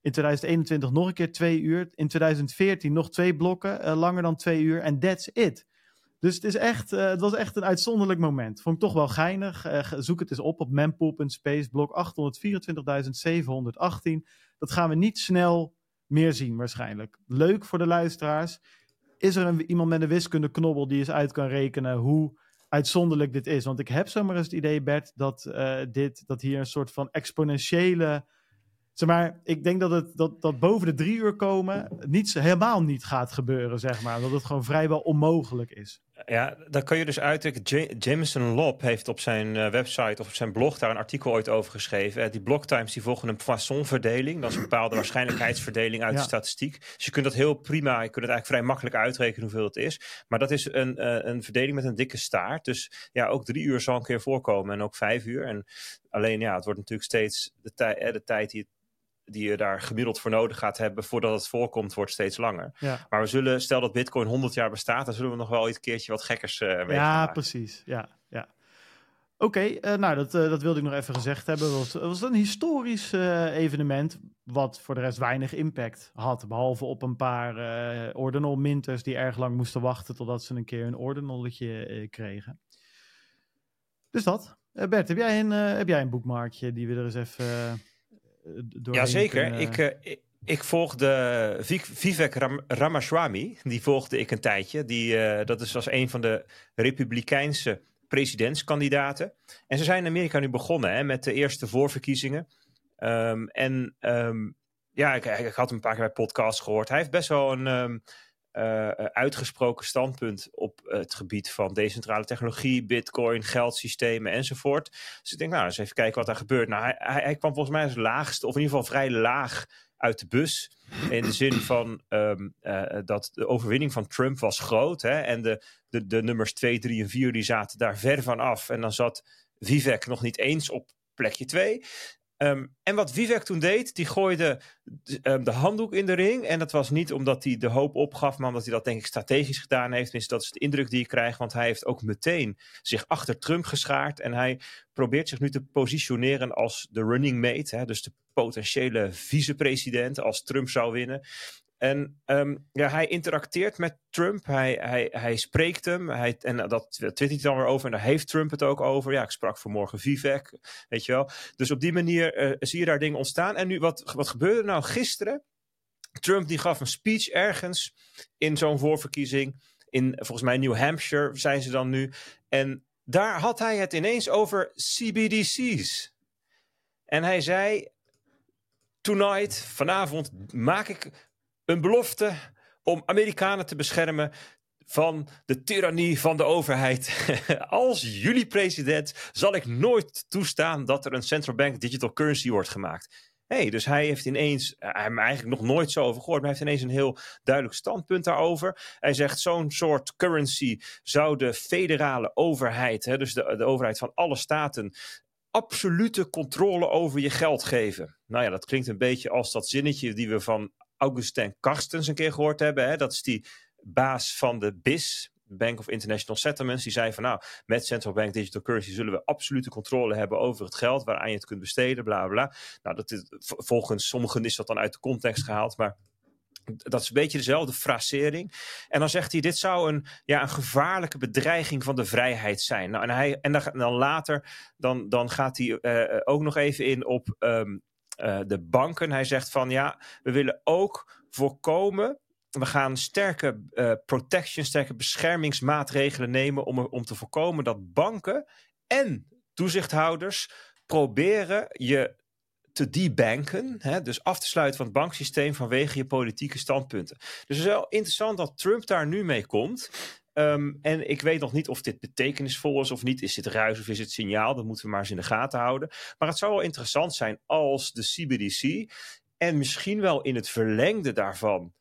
In 2021 nog een keer 2 uur. In 2014 nog twee blokken, uh, langer dan 2 uur. En that's it. Dus het, is echt, uh, het was echt een uitzonderlijk moment. Vond ik toch wel geinig. zoek het eens op op mempool.space, blok 824.718. Dat gaan we niet snel meer zien waarschijnlijk. Leuk voor de luisteraars. Is er een, iemand met een wiskundeknobbel die eens uit kan rekenen hoe uitzonderlijk dit is. Want ik heb zomaar eens het idee, Bert, dat, uh, dit, dat hier een soort van exponentiële. Zeg maar, ik denk dat het dat, dat boven de drie uur komen niets, helemaal niet gaat gebeuren, zeg maar. Dat het gewoon vrijwel onmogelijk is. Ja, daar kan je dus uitdrukken. Jameson Lob heeft op zijn uh, website of op zijn blog daar een artikel ooit over geschreven. Uh, die blocktimes die volgen een Poisson-verdeling. Dat is een bepaalde waarschijnlijkheidsverdeling uit ja. de statistiek. Dus je kunt dat heel prima, je kunt het eigenlijk vrij makkelijk uitrekenen hoeveel het is. Maar dat is een, uh, een verdeling met een dikke staart. Dus ja, ook drie uur zal een keer voorkomen en ook vijf uur. En alleen ja, het wordt natuurlijk steeds de, tij de tijd die het die je daar gemiddeld voor nodig gaat hebben voordat het voorkomt, wordt steeds langer. Ja. Maar we zullen, stel dat Bitcoin 100 jaar bestaat, dan zullen we nog wel een keertje wat gekkers uh, mee Ja, precies. Ja, ja. Oké, okay, uh, nou dat, uh, dat wilde ik nog even gezegd hebben. Het was, was een historisch evenement, wat voor de rest weinig impact had. Behalve op een paar ordinal minters die erg lang moesten wachten totdat ze een keer een ordinalletje kregen. Dus dat. Bert, heb jij, een, heb jij een boekmarkje die we er eens even Jazeker. Kunnen... Ik, uh, ik, ik volgde Vivek Ram Ramaswamy. Die volgde ik een tijdje. Die, uh, dat is was een van de Republikeinse presidentskandidaten. En ze zijn in Amerika nu begonnen hè, met de eerste voorverkiezingen. Um, en um, ja, ik, ik, had hem een paar keer bij podcasts gehoord. Hij heeft best wel een, um, uh, uitgesproken standpunt op het gebied van decentrale technologie, bitcoin, geldsystemen enzovoort. Dus ik denk, nou, eens even kijken wat er gebeurt. Nou, hij, hij, kwam volgens mij als laagste, of in ieder geval vrij laag uit de bus. In de zin van um, uh, dat de overwinning van Trump was groot. Hè, en de, de, de nummers 2, 3 en 4 die zaten daar ver van af. En dan zat Vivek nog niet eens op plekje 2. Um, en wat Vivek toen deed, die gooide um, de handdoek in de ring. En dat was niet omdat hij de hoop opgaf, maar omdat hij dat denk ik strategisch gedaan heeft. Tenminste, dat is de indruk die ik krijg. Want hij heeft ook meteen zich achter Trump geschaard. En hij probeert zich nu te positioneren als de running mate. Hè, dus de potentiële vicepresident als Trump zou winnen. En um, ja, hij interacteert met Trump, hij, hij, hij spreekt hem, hij, en dat twittert hij dan weer over en daar heeft Trump het ook over. Ja, ik sprak vanmorgen Vivek, weet je wel. Dus op die manier uh, zie je daar dingen ontstaan. En nu, wat, wat gebeurde nou gisteren? Trump die gaf een speech ergens in zo'n voorverkiezing. In volgens mij New Hampshire zijn ze dan nu. En daar had hij het ineens over CBDC's. En hij zei: Tonight, vanavond, maak ik een belofte om Amerikanen te beschermen van de tirannie van de overheid. Als jullie president zal ik nooit toestaan dat er een central bank digital currency wordt gemaakt. hey, dus hij heeft ineens, hij heeft eigenlijk nog nooit zo over gehoord, maar hij heeft ineens een heel duidelijk standpunt daarover. Hij zegt zo'n soort currency zou de federale overheid, hè, dus de, de overheid van alle staten, absolute controle over je geld geven. Nou ja, dat klinkt een beetje als dat zinnetje die we van Augustin Karstens een keer gehoord hebben. Hè? Dat is die baas van de BIS, Bank of International Settlements, die zei van nou, met Central Bank Digital Currency zullen we absolute controle hebben over het geld waaraan je het kunt besteden, bla bla. Nou, dat is, volgens sommigen is dat dan uit de context gehaald, maar dat is een beetje dezelfde frasering. En dan zegt hij: dit zou een, ja, een gevaarlijke bedreiging van de vrijheid zijn. Nou, en hij, en dan, later dan, dan gaat hij uh, ook nog even in op um, uh, de banken. Hij zegt van ja, we willen ook voorkomen we gaan sterke uh, protection, sterke beschermingsmaatregelen nemen om, om te voorkomen dat banken en toezichthouders proberen je te debanken, hè, dus af te sluiten van het banksysteem vanwege je politieke standpunten. Dus het is wel interessant dat Trump daar nu mee komt. Um, en ik weet nog niet of dit betekenisvol is of niet. Is dit ruis of is het signaal? Dat moeten we maar eens in de gaten houden. Maar het zou wel interessant zijn als de CBDC en misschien wel in het verlengde daarvan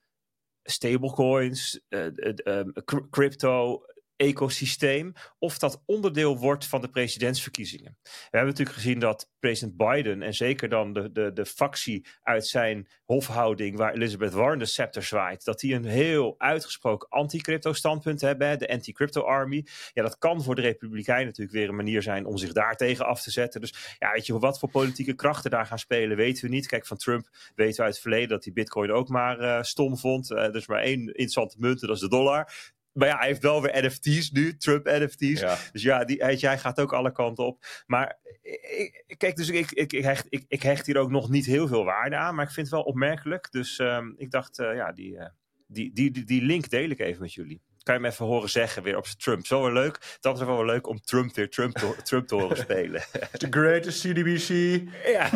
stablecoins, uh, uh, crypto, ecosysteem of dat onderdeel wordt van de presidentsverkiezingen. We hebben natuurlijk gezien dat president Biden en zeker dan de, de, de factie uit zijn hofhouding waar Elizabeth Warren de scepter zwaait, dat die een heel uitgesproken anti-crypto standpunt hebben, de anti-crypto army. Ja, dat kan voor de Republikeinen natuurlijk weer een manier zijn om zich daartegen af te zetten. Dus ja, weet je, wat voor politieke krachten daar gaan spelen, weten we niet. Kijk, van Trump weten we uit het verleden dat hij bitcoin ook maar uh, stom vond. Uh, er is maar één interessante munt, dat is de dollar. Maar ja, hij heeft wel weer NFT's nu, Trump NFT's. Dus ja, die, hij gaat ook alle kanten op. Maar ik, kijk, dus ik, ik, ik, hecht, ik, ik hecht hier ook nog niet heel veel waarde aan. Maar ik vind het wel opmerkelijk. Dus um, ik dacht, uh, ja, die, uh, die, die, die, die link deel ik even met jullie. Kan je hem even horen zeggen weer op zijn Trump. Zo wel leuk. Dat is wel wel leuk om Trump weer Trump te, Trump te horen spelen. The greatest CDBC. Ja,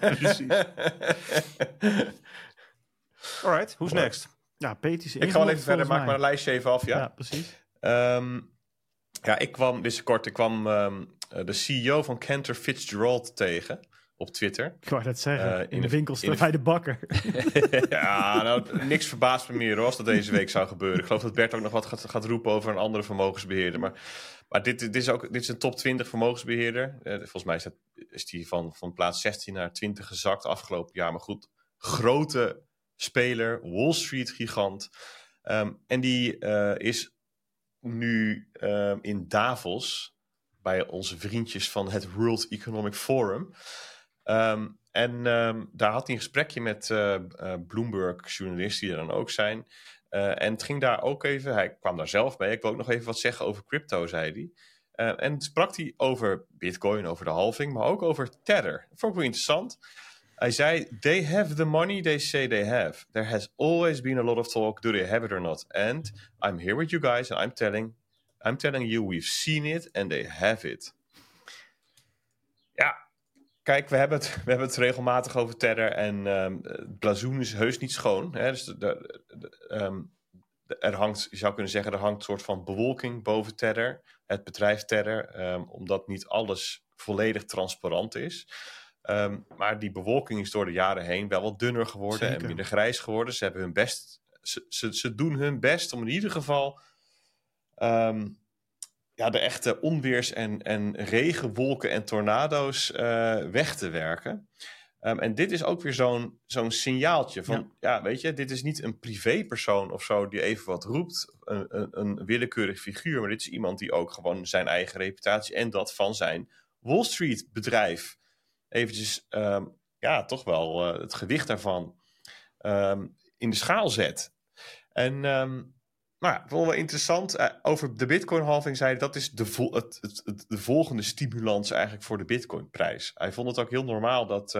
precies. Alright, who's next? Ja. Ik ga wel even verder, maak maar een lijstje even af. Ja, ja precies. Um, ja, ik kwam, dit is kort, ik kwam um, de CEO van Cantor Fitzgerald tegen op Twitter. Ik wou dat zeggen, uh, in, de winkel staat bij de bakker. ja, nou, niks verbaast me meer hoor, als dat deze week zou gebeuren. Ik geloof dat Bert ook nog wat gaat, gaat roepen over een andere vermogensbeheerder. Maar, maar dit, dit, is ook, dit is een top 20 vermogensbeheerder. Uh, volgens mij is, dat, is die van, van plaats 16 naar 20 gezakt afgelopen jaar. Maar goed, grote speler, Wall Street gigant. Um, en die uh, is nu um, in Davos bij onze vriendjes van het World Economic Forum. Um, en daar had hij een gesprekje met uh, uh, Bloomberg-journalisten die er dan ook zijn. En het ging daar ook even, hij kwam daar zelf bij. Ik wil ook nog even wat zeggen over crypto, zei hij. En sprak hij over Bitcoin, over de halving, maar ook over Tether. Dat vond ik wel interessant. Hij zei, they have the money they say they have. There has always been a lot of talk, do they have it or not? And I'm here with you guys and I'm telling, I'm telling you, we've seen it and they have it. Ja, kijk, we hebben het, we hebben het regelmatig over Tether en um, het blazoen is heus niet schoon. Hè? Dus um, er hangt, je zou kunnen zeggen, er hangt een soort van bewolking boven Tether, het bedrijf Tether, um, omdat niet alles volledig transparant is. Um, maar die bewolking is door de jaren heen wel wat dunner geworden Zeker. en minder grijs geworden. Ze hebben hun best. Ze, ze, ze doen hun best om in ieder geval um, ja, de echte onweers- en, en regenwolken en tornado's uh, weg te werken. Um, en dit is ook weer zo'n zo'n signaaltje van, ja. ja. weet je, dit is niet een privépersoon of zo die even wat roept, een, een, een willekeurig figuur, maar dit is iemand die ook gewoon zijn eigen reputatie en dat van zijn Wall Street bedrijf eventjes um, ja, toch wel uh, het gewicht daarvan um, in de schaal zet. En um, nou ja, wel interessant. Uh, over de Bitcoin-halving zei hij dat is de, vo het, het, de volgende stimulans eigenlijk voor de Bitcoin-prijs. Hij vond het ook heel normaal dat,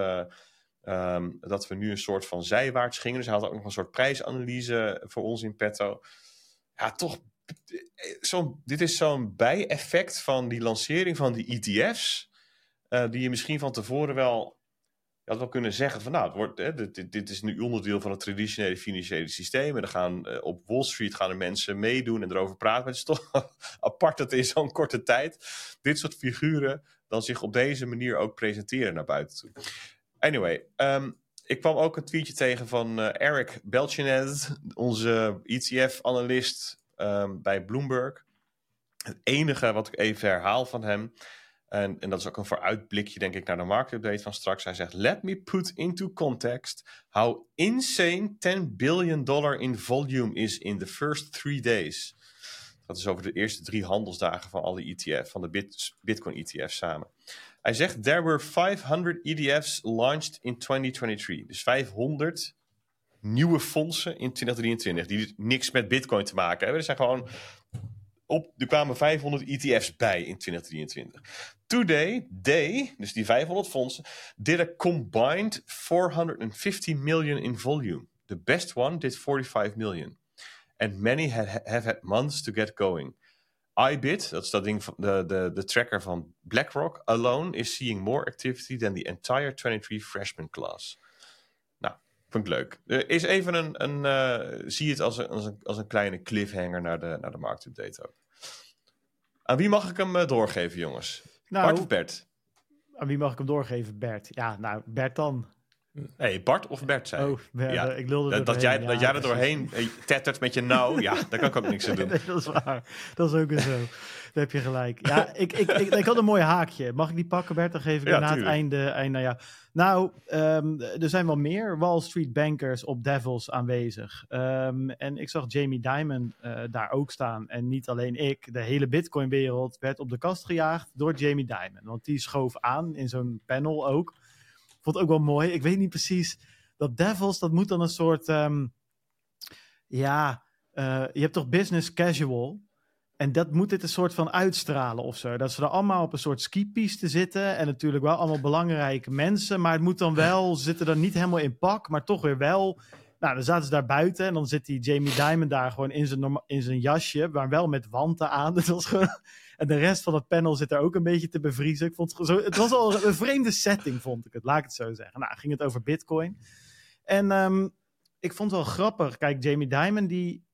um, dat we nu een soort van zijwaarts gingen. Dus hij had ook nog een soort prijsanalyse voor ons in petto. Ja, toch. Zo, dit is zo'n bijeffect van die lancering van die ETF's. Uh, die je misschien van tevoren wel had wel kunnen zeggen van nou, het wordt, hè, dit, dit, is nu onderdeel van het traditionele financiële systeem. En dan gaan uh, op Wall Street gaan er mensen meedoen en erover praten. Maar het is toch apart dat in zo'n korte tijd dit soort figuren dan zich op deze manier ook presenteren naar buiten toe. Anyway, um, ik kwam ook een tweetje tegen van uh, Eric Belchinez, onze ETF-analyst ehm, bij Bloomberg. Het enige wat ik even herhaal van hem en, en dat is ook een vooruitblikje, denk ik, naar de marktupdate van straks. Hij zegt: Let me put into context how insane 10 billion dollar in volume is in the first three days. Dat is over de eerste drie handelsdagen van alle ETF, van de Bit, Bitcoin ETF's samen. Hij zegt: There were 500 ETF's launched in 2023. Dus 500 nieuwe fondsen in 2023 die niks met Bitcoin te maken hebben. Er zijn gewoon op, er kwamen 500 ETF's bij in 2023. Today, they, dus die 500 fondsen, did a combined 450 million in volume. The best one did 45 million. And many have, have had months to get going. iBit, dat is dat ding van de, de, de tracker van BlackRock, alone is seeing more activity than the entire 23 freshman class. Nou, vond ik leuk. Er is even een, een uh, zie het als een, als, een, als een kleine cliffhanger naar de, naar de marktupdate ook. Aan wie mag ik hem uh, doorgeven, jongens? Nou, Bart of Bert? Aan wie mag ik hem doorgeven? Bert. Ja, nou, Bert dan. Nee, Bart of Bert zei Oh, ja. ik wilde dat, dat jij, dat jij er doorheen tettert met je nou, ja, daar kan ik ook niks aan doen. dat is waar. Dat is ook zo. Daar heb je gelijk. Ja, ik, ik, ik, ik, had een mooi haakje. Mag ik die pakken, Bert? Dan geef ik ja, na het einde, einde ja. Nou, um, er zijn wel meer Wall Street bankers op Devils aanwezig. Um, en ik zag Jamie Dimon uh, daar ook staan. En niet alleen ik. De hele Bitcoin-wereld werd op de kast gejaagd door Jamie Dimon. Want die schoof aan in zo'n panel ook. Vond ook wel mooi. Ik weet niet precies. Dat Devils, dat moet dan een soort. Um, ja, uh, je hebt toch business casual. En dat moet dit een soort van uitstralen of zo. Dat ze er allemaal op een soort skipiste zitten. En natuurlijk wel allemaal belangrijke mensen. Maar het moet dan wel, ze zitten er niet helemaal in pak, maar toch weer wel. Nou, dan zaten ze daar buiten. En dan zit die Jamie Dimon daar gewoon in zijn, in zijn jasje. Maar wel met wanten aan. Dat was gewoon, de rest van het panel zit er ook een beetje te bevriezen. Ik vond het, zo, het was al een vreemde setting, vond ik het. Laat ik het zo zeggen. Nou, ging het over Bitcoin. En um, ik vond het wel grappig. Kijk, Jamie Dimon, die.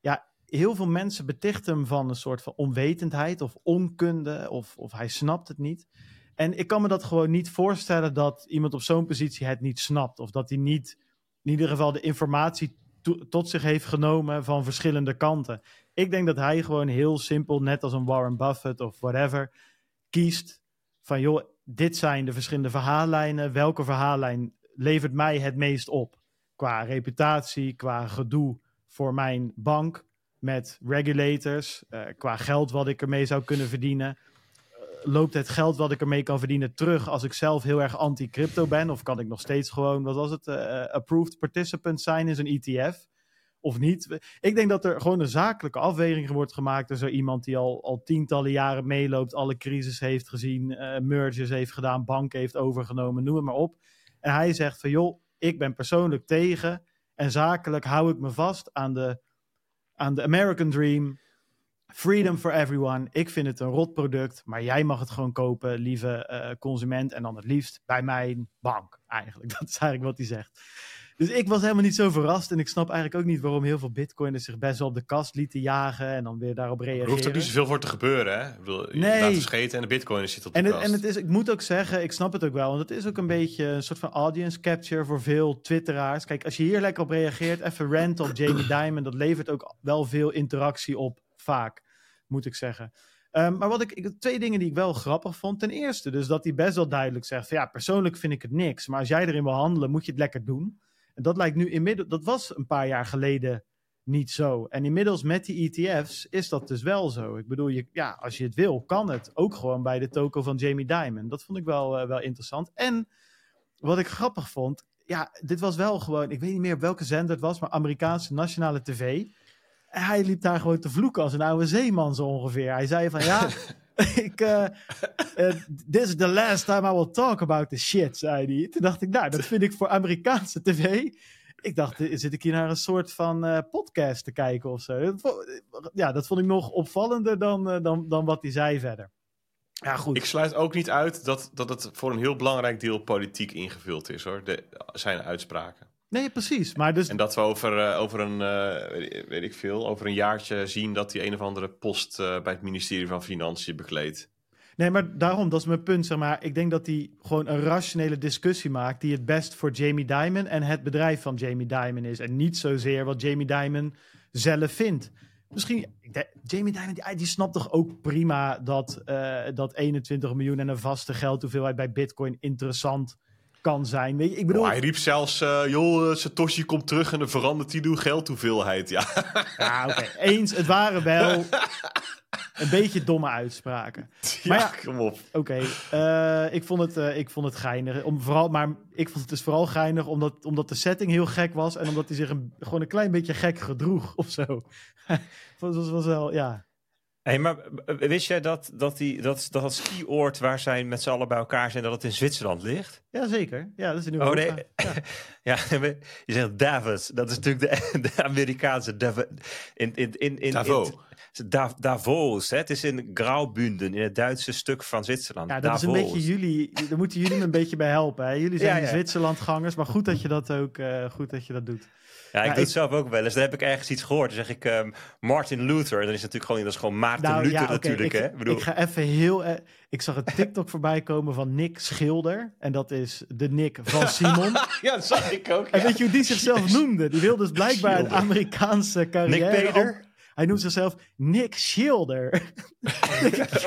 Ja, heel veel mensen betichten hem van een soort van onwetendheid of onkunde. Of, of hij snapt het niet. En ik kan me dat gewoon niet voorstellen dat iemand op zo'n positie het niet snapt. Of dat hij niet, in ieder geval, de informatie tot zich heeft genomen van verschillende kanten. Ik denk dat hij gewoon heel simpel, net als een Warren Buffett of whatever, kiest van joh, dit zijn de verschillende verhaallijnen. Welke verhaallijn levert mij het meest op? Qua reputatie, qua gedoe voor mijn bank met regulators, uh, qua geld wat ik ermee zou kunnen verdienen. Loopt het geld wat ik ermee kan verdienen terug als ik zelf heel erg anti-crypto ben? Of kan ik nog steeds gewoon, wat was het, uh, approved participant zijn in zo'n ETF? Of niet? Ik denk dat er gewoon een zakelijke afweging wordt gemaakt door zo iemand die al, al tientallen jaren meeloopt, alle crisis heeft gezien, mergers heeft gedaan, banken heeft overgenomen, noem het maar op. En hij zegt van joh, ik ben persoonlijk tegen en zakelijk hou ik me vast aan de aan de American Dream. Freedom for everyone. Ik vind het een rot product, maar jij mag het gewoon kopen, lieve uh, consument. En dan het liefst bij mijn bank, eigenlijk. Dat is eigenlijk wat hij zegt. Dus ik was helemaal niet zo verrast. En ik snap eigenlijk ook niet waarom heel veel bitcoiners zich best wel op de kast lieten jagen. En dan weer daarop reageren. Er hoeft er niet zoveel voor te gebeuren, hè? Ik bedoel, nee. laat scheten en de bitcoiners zitten op de en kast. En het is, ik moet ook zeggen, ik snap het ook wel. Want het is ook een beetje een soort van audience capture voor veel twitteraars. Kijk, als je hier lekker op reageert, even rant op Jamie Dimon. Dat levert ook wel veel interactie op, vaak, moet ik zeggen. Um, maar wat ik, ik, twee dingen die ik wel grappig vond. Ten eerste, dus dat hij best wel duidelijk zegt: ja, persoonlijk vind ik het niks. Maar als jij erin wil handelen, moet je het lekker doen. En dat lijkt nu inmiddels, dat was een paar jaar geleden niet zo. En inmiddels met die ETF's is dat dus wel zo. Ik bedoel, je, ja, als je het wil, kan het. Ook gewoon bij de toko van Jamie Dimon. Dat vond ik wel, uh, wel interessant. En wat ik grappig vond, ja, dit was wel gewoon, ik weet niet meer welke zender het was, maar Amerikaanse nationale tv. Hij liep daar gewoon te vloeken als een oude zeeman zo ongeveer. Hij zei van ja, ik, uh, uh, this is the last time I will talk about this shit, zei hij. Toen dacht ik, nou, dat vind ik voor Amerikaanse tv. Ik dacht, eh, zit ik hier naar een soort van uh, podcast te kijken of zo? Ja, dat vond ik nog opvallender dan, dan, dan wat hij zei verder. Ja, goed. Ik sluit ook niet uit dat, dat het voor een heel belangrijk deel politiek ingevuld is, hoor. De, zijn uitspraken. Nee, precies. Maar dus... En dat we over, uh, over een, uh, weet ik veel, over een jaartje zien dat hij een of andere post uh, bij het ministerie van Financiën bekleedt. Nee, maar daarom, dat is mijn punt, zeg maar. Ik denk dat hij gewoon een rationele discussie maakt die het best voor Jamie Dimon en het bedrijf van Jamie Dimon is. En niet zozeer wat Jamie Dimon zelf vindt. Misschien, Jamie Dimon, die, die snapt toch ook prima dat, dat 21 miljoen en een vaste geldhoeveelheid bij Bitcoin interessant kan zijn. Weet je, ik bedoel... Oh, hij riep zelfs, uh, joh, Satoshi komt terug en dan verandert hij de geldhoeveelheid. Ja, ja oké. Okay. Eens, het waren wel een beetje domme uitspraken. Ja, maar ja, kom op. Oké, okay, uh, ik, vond het, uh, ik vond het geinig. Om, vooral, maar ik vond het dus vooral geinig omdat, omdat de setting heel gek was. En omdat hij zich een, gewoon een klein beetje gek gedroeg of zo. dat was, was wel, ja... Hey, maar wist jij dat, dat, die, dat, dat het skioord waar zij met z'n allen bij elkaar zijn, dat het in Zwitserland ligt? Jazeker. Ja, dat is in Oh nee. Ja. ja, je zegt Davos. Dat is natuurlijk de, de Amerikaanse Davos. In, in, in, in, Davos. Davos. Hè? Het is in Graubunden, in het Duitse stuk van Zwitserland. Ja, dat Davos. is een beetje jullie. Daar moeten jullie me een beetje bij helpen. Hè? Jullie zijn Ja. Zwitserlandgangers, maar goed dat je dat ook uh, goed dat je dat doet. Ja, ik Ja, doe ik- het zelf ook wel eens. Dan heb ik ergens iets gehoord. Dan zeg ik ehm, Martin Luther. En dan is natuurlijk gewoon, dat is gewoon Maarten Nou, Luther ja, natuurlijk. ik, hè? Ik bedoel, ik ga even heel. eh, ik zag een TikTok voorbij komen van Nick Schilder. En dat is de Nick van Simon. Ja, dat zag ik ook. En weet je hoe die zichzelf noemde? Die wil dus blijkbaar een. Amerikaanse Nick carrière. Peder. op- Hij noemt zichzelf Nick Schilder.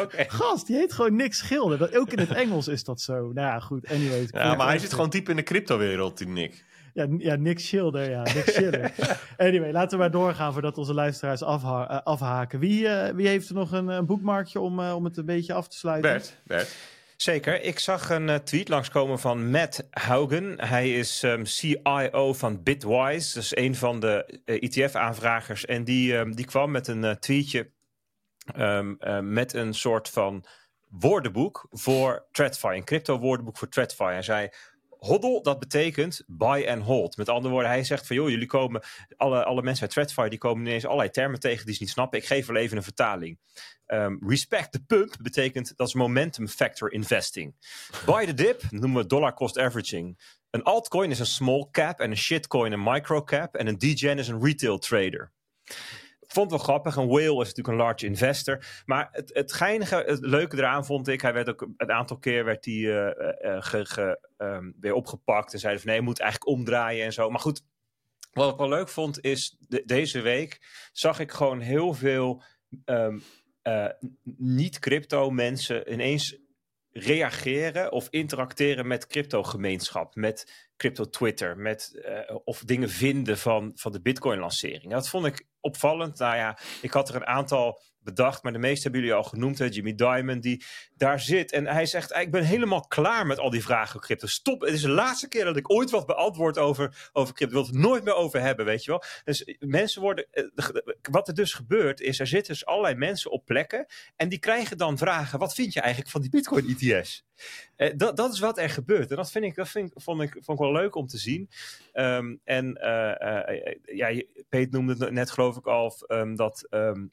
Oké. Gast, die heet gewoon Nick Schilder. Dat, ook in het Engels is dat zo. Nou ja, goed. Anyways. ik Ja, maar hij zit gewoon diep in de cryptowereld, die Nick. Ja, ja, Nick Schilder. Ja, Nick Schilder. anyway, laten we maar doorgaan voordat onze luisteraars afha eh, afhaken. Wie, eh, wie heeft er nog een, een boekmarkje om, eh, om het een beetje af te sluiten? Bert, Bert. Zeker. Ik zag een eh, tweet langskomen van Matt Haugen. Hij is ehm, CIO van Bitwise. Is een van de ETF-aanvragers. En die, ehm, die kwam met een eh, tweetje ehm, eh, met een soort van woordenboek voor TradFi. Een crypto-woordenboek voor TradFi. Hij zei... Hodl, dat betekent buy and hold. Met andere woorden, hij zegt van joh, jullie komen, alle, alle mensen uit TradFi, die komen ineens allerlei termen tegen die ze niet snappen. Ik geef wel even een vertaling. Ehm, respect the pump betekent dat is momentum factor investing. Buy the dip noemen we dollar cost averaging. Een altcoin is een small cap en een shitcoin een micro cap en een degen is een retail trader. Vond wel grappig. Een whale is natuurlijk een large investor. Maar het, het geinige, het leuke eraan vond ik. Hij werd ook een aantal keer werd hij, eh, eh, ge- ge- ehm, weer opgepakt. En zeiden van nee, je moet eigenlijk omdraaien en zo. Maar goed, wat ik wel leuk vond is. de- deze week zag ik gewoon heel veel ehm, eh, niet-crypto mensen ineens reageren of interacteren met crypto-gemeenschap, met crypto-Twitter, met eh, of dingen vinden van, van de Bitcoin-lancering. Dat vond ik opvallend. Nou ja, ik had er een aantal bedacht, maar de meeste hebben jullie al genoemd. Hè? Jimmy Dimon, die daar zit. En hij zegt, ik ben helemaal klaar met al die vragen over crypto. Stop, het is de laatste keer dat ik ooit wat beantwoord over, over crypto. Ik wil het nooit meer over hebben, weet je wel. Dus eh, mensen worden, eh, de- wat er dus gebeurt, is er zitten dus allerlei mensen op plekken en die krijgen dan vragen, wat vind je eigenlijk van die Bitcoin-ETS? Eh, dat, dat is wat er gebeurt. En dat, vind ik, dat vind ik, vond, ik, vond wel leuk om te zien. Ehm, en eh, eh, ja, Peet noemde het net geloof ik al, ehm, dat ehm, eh,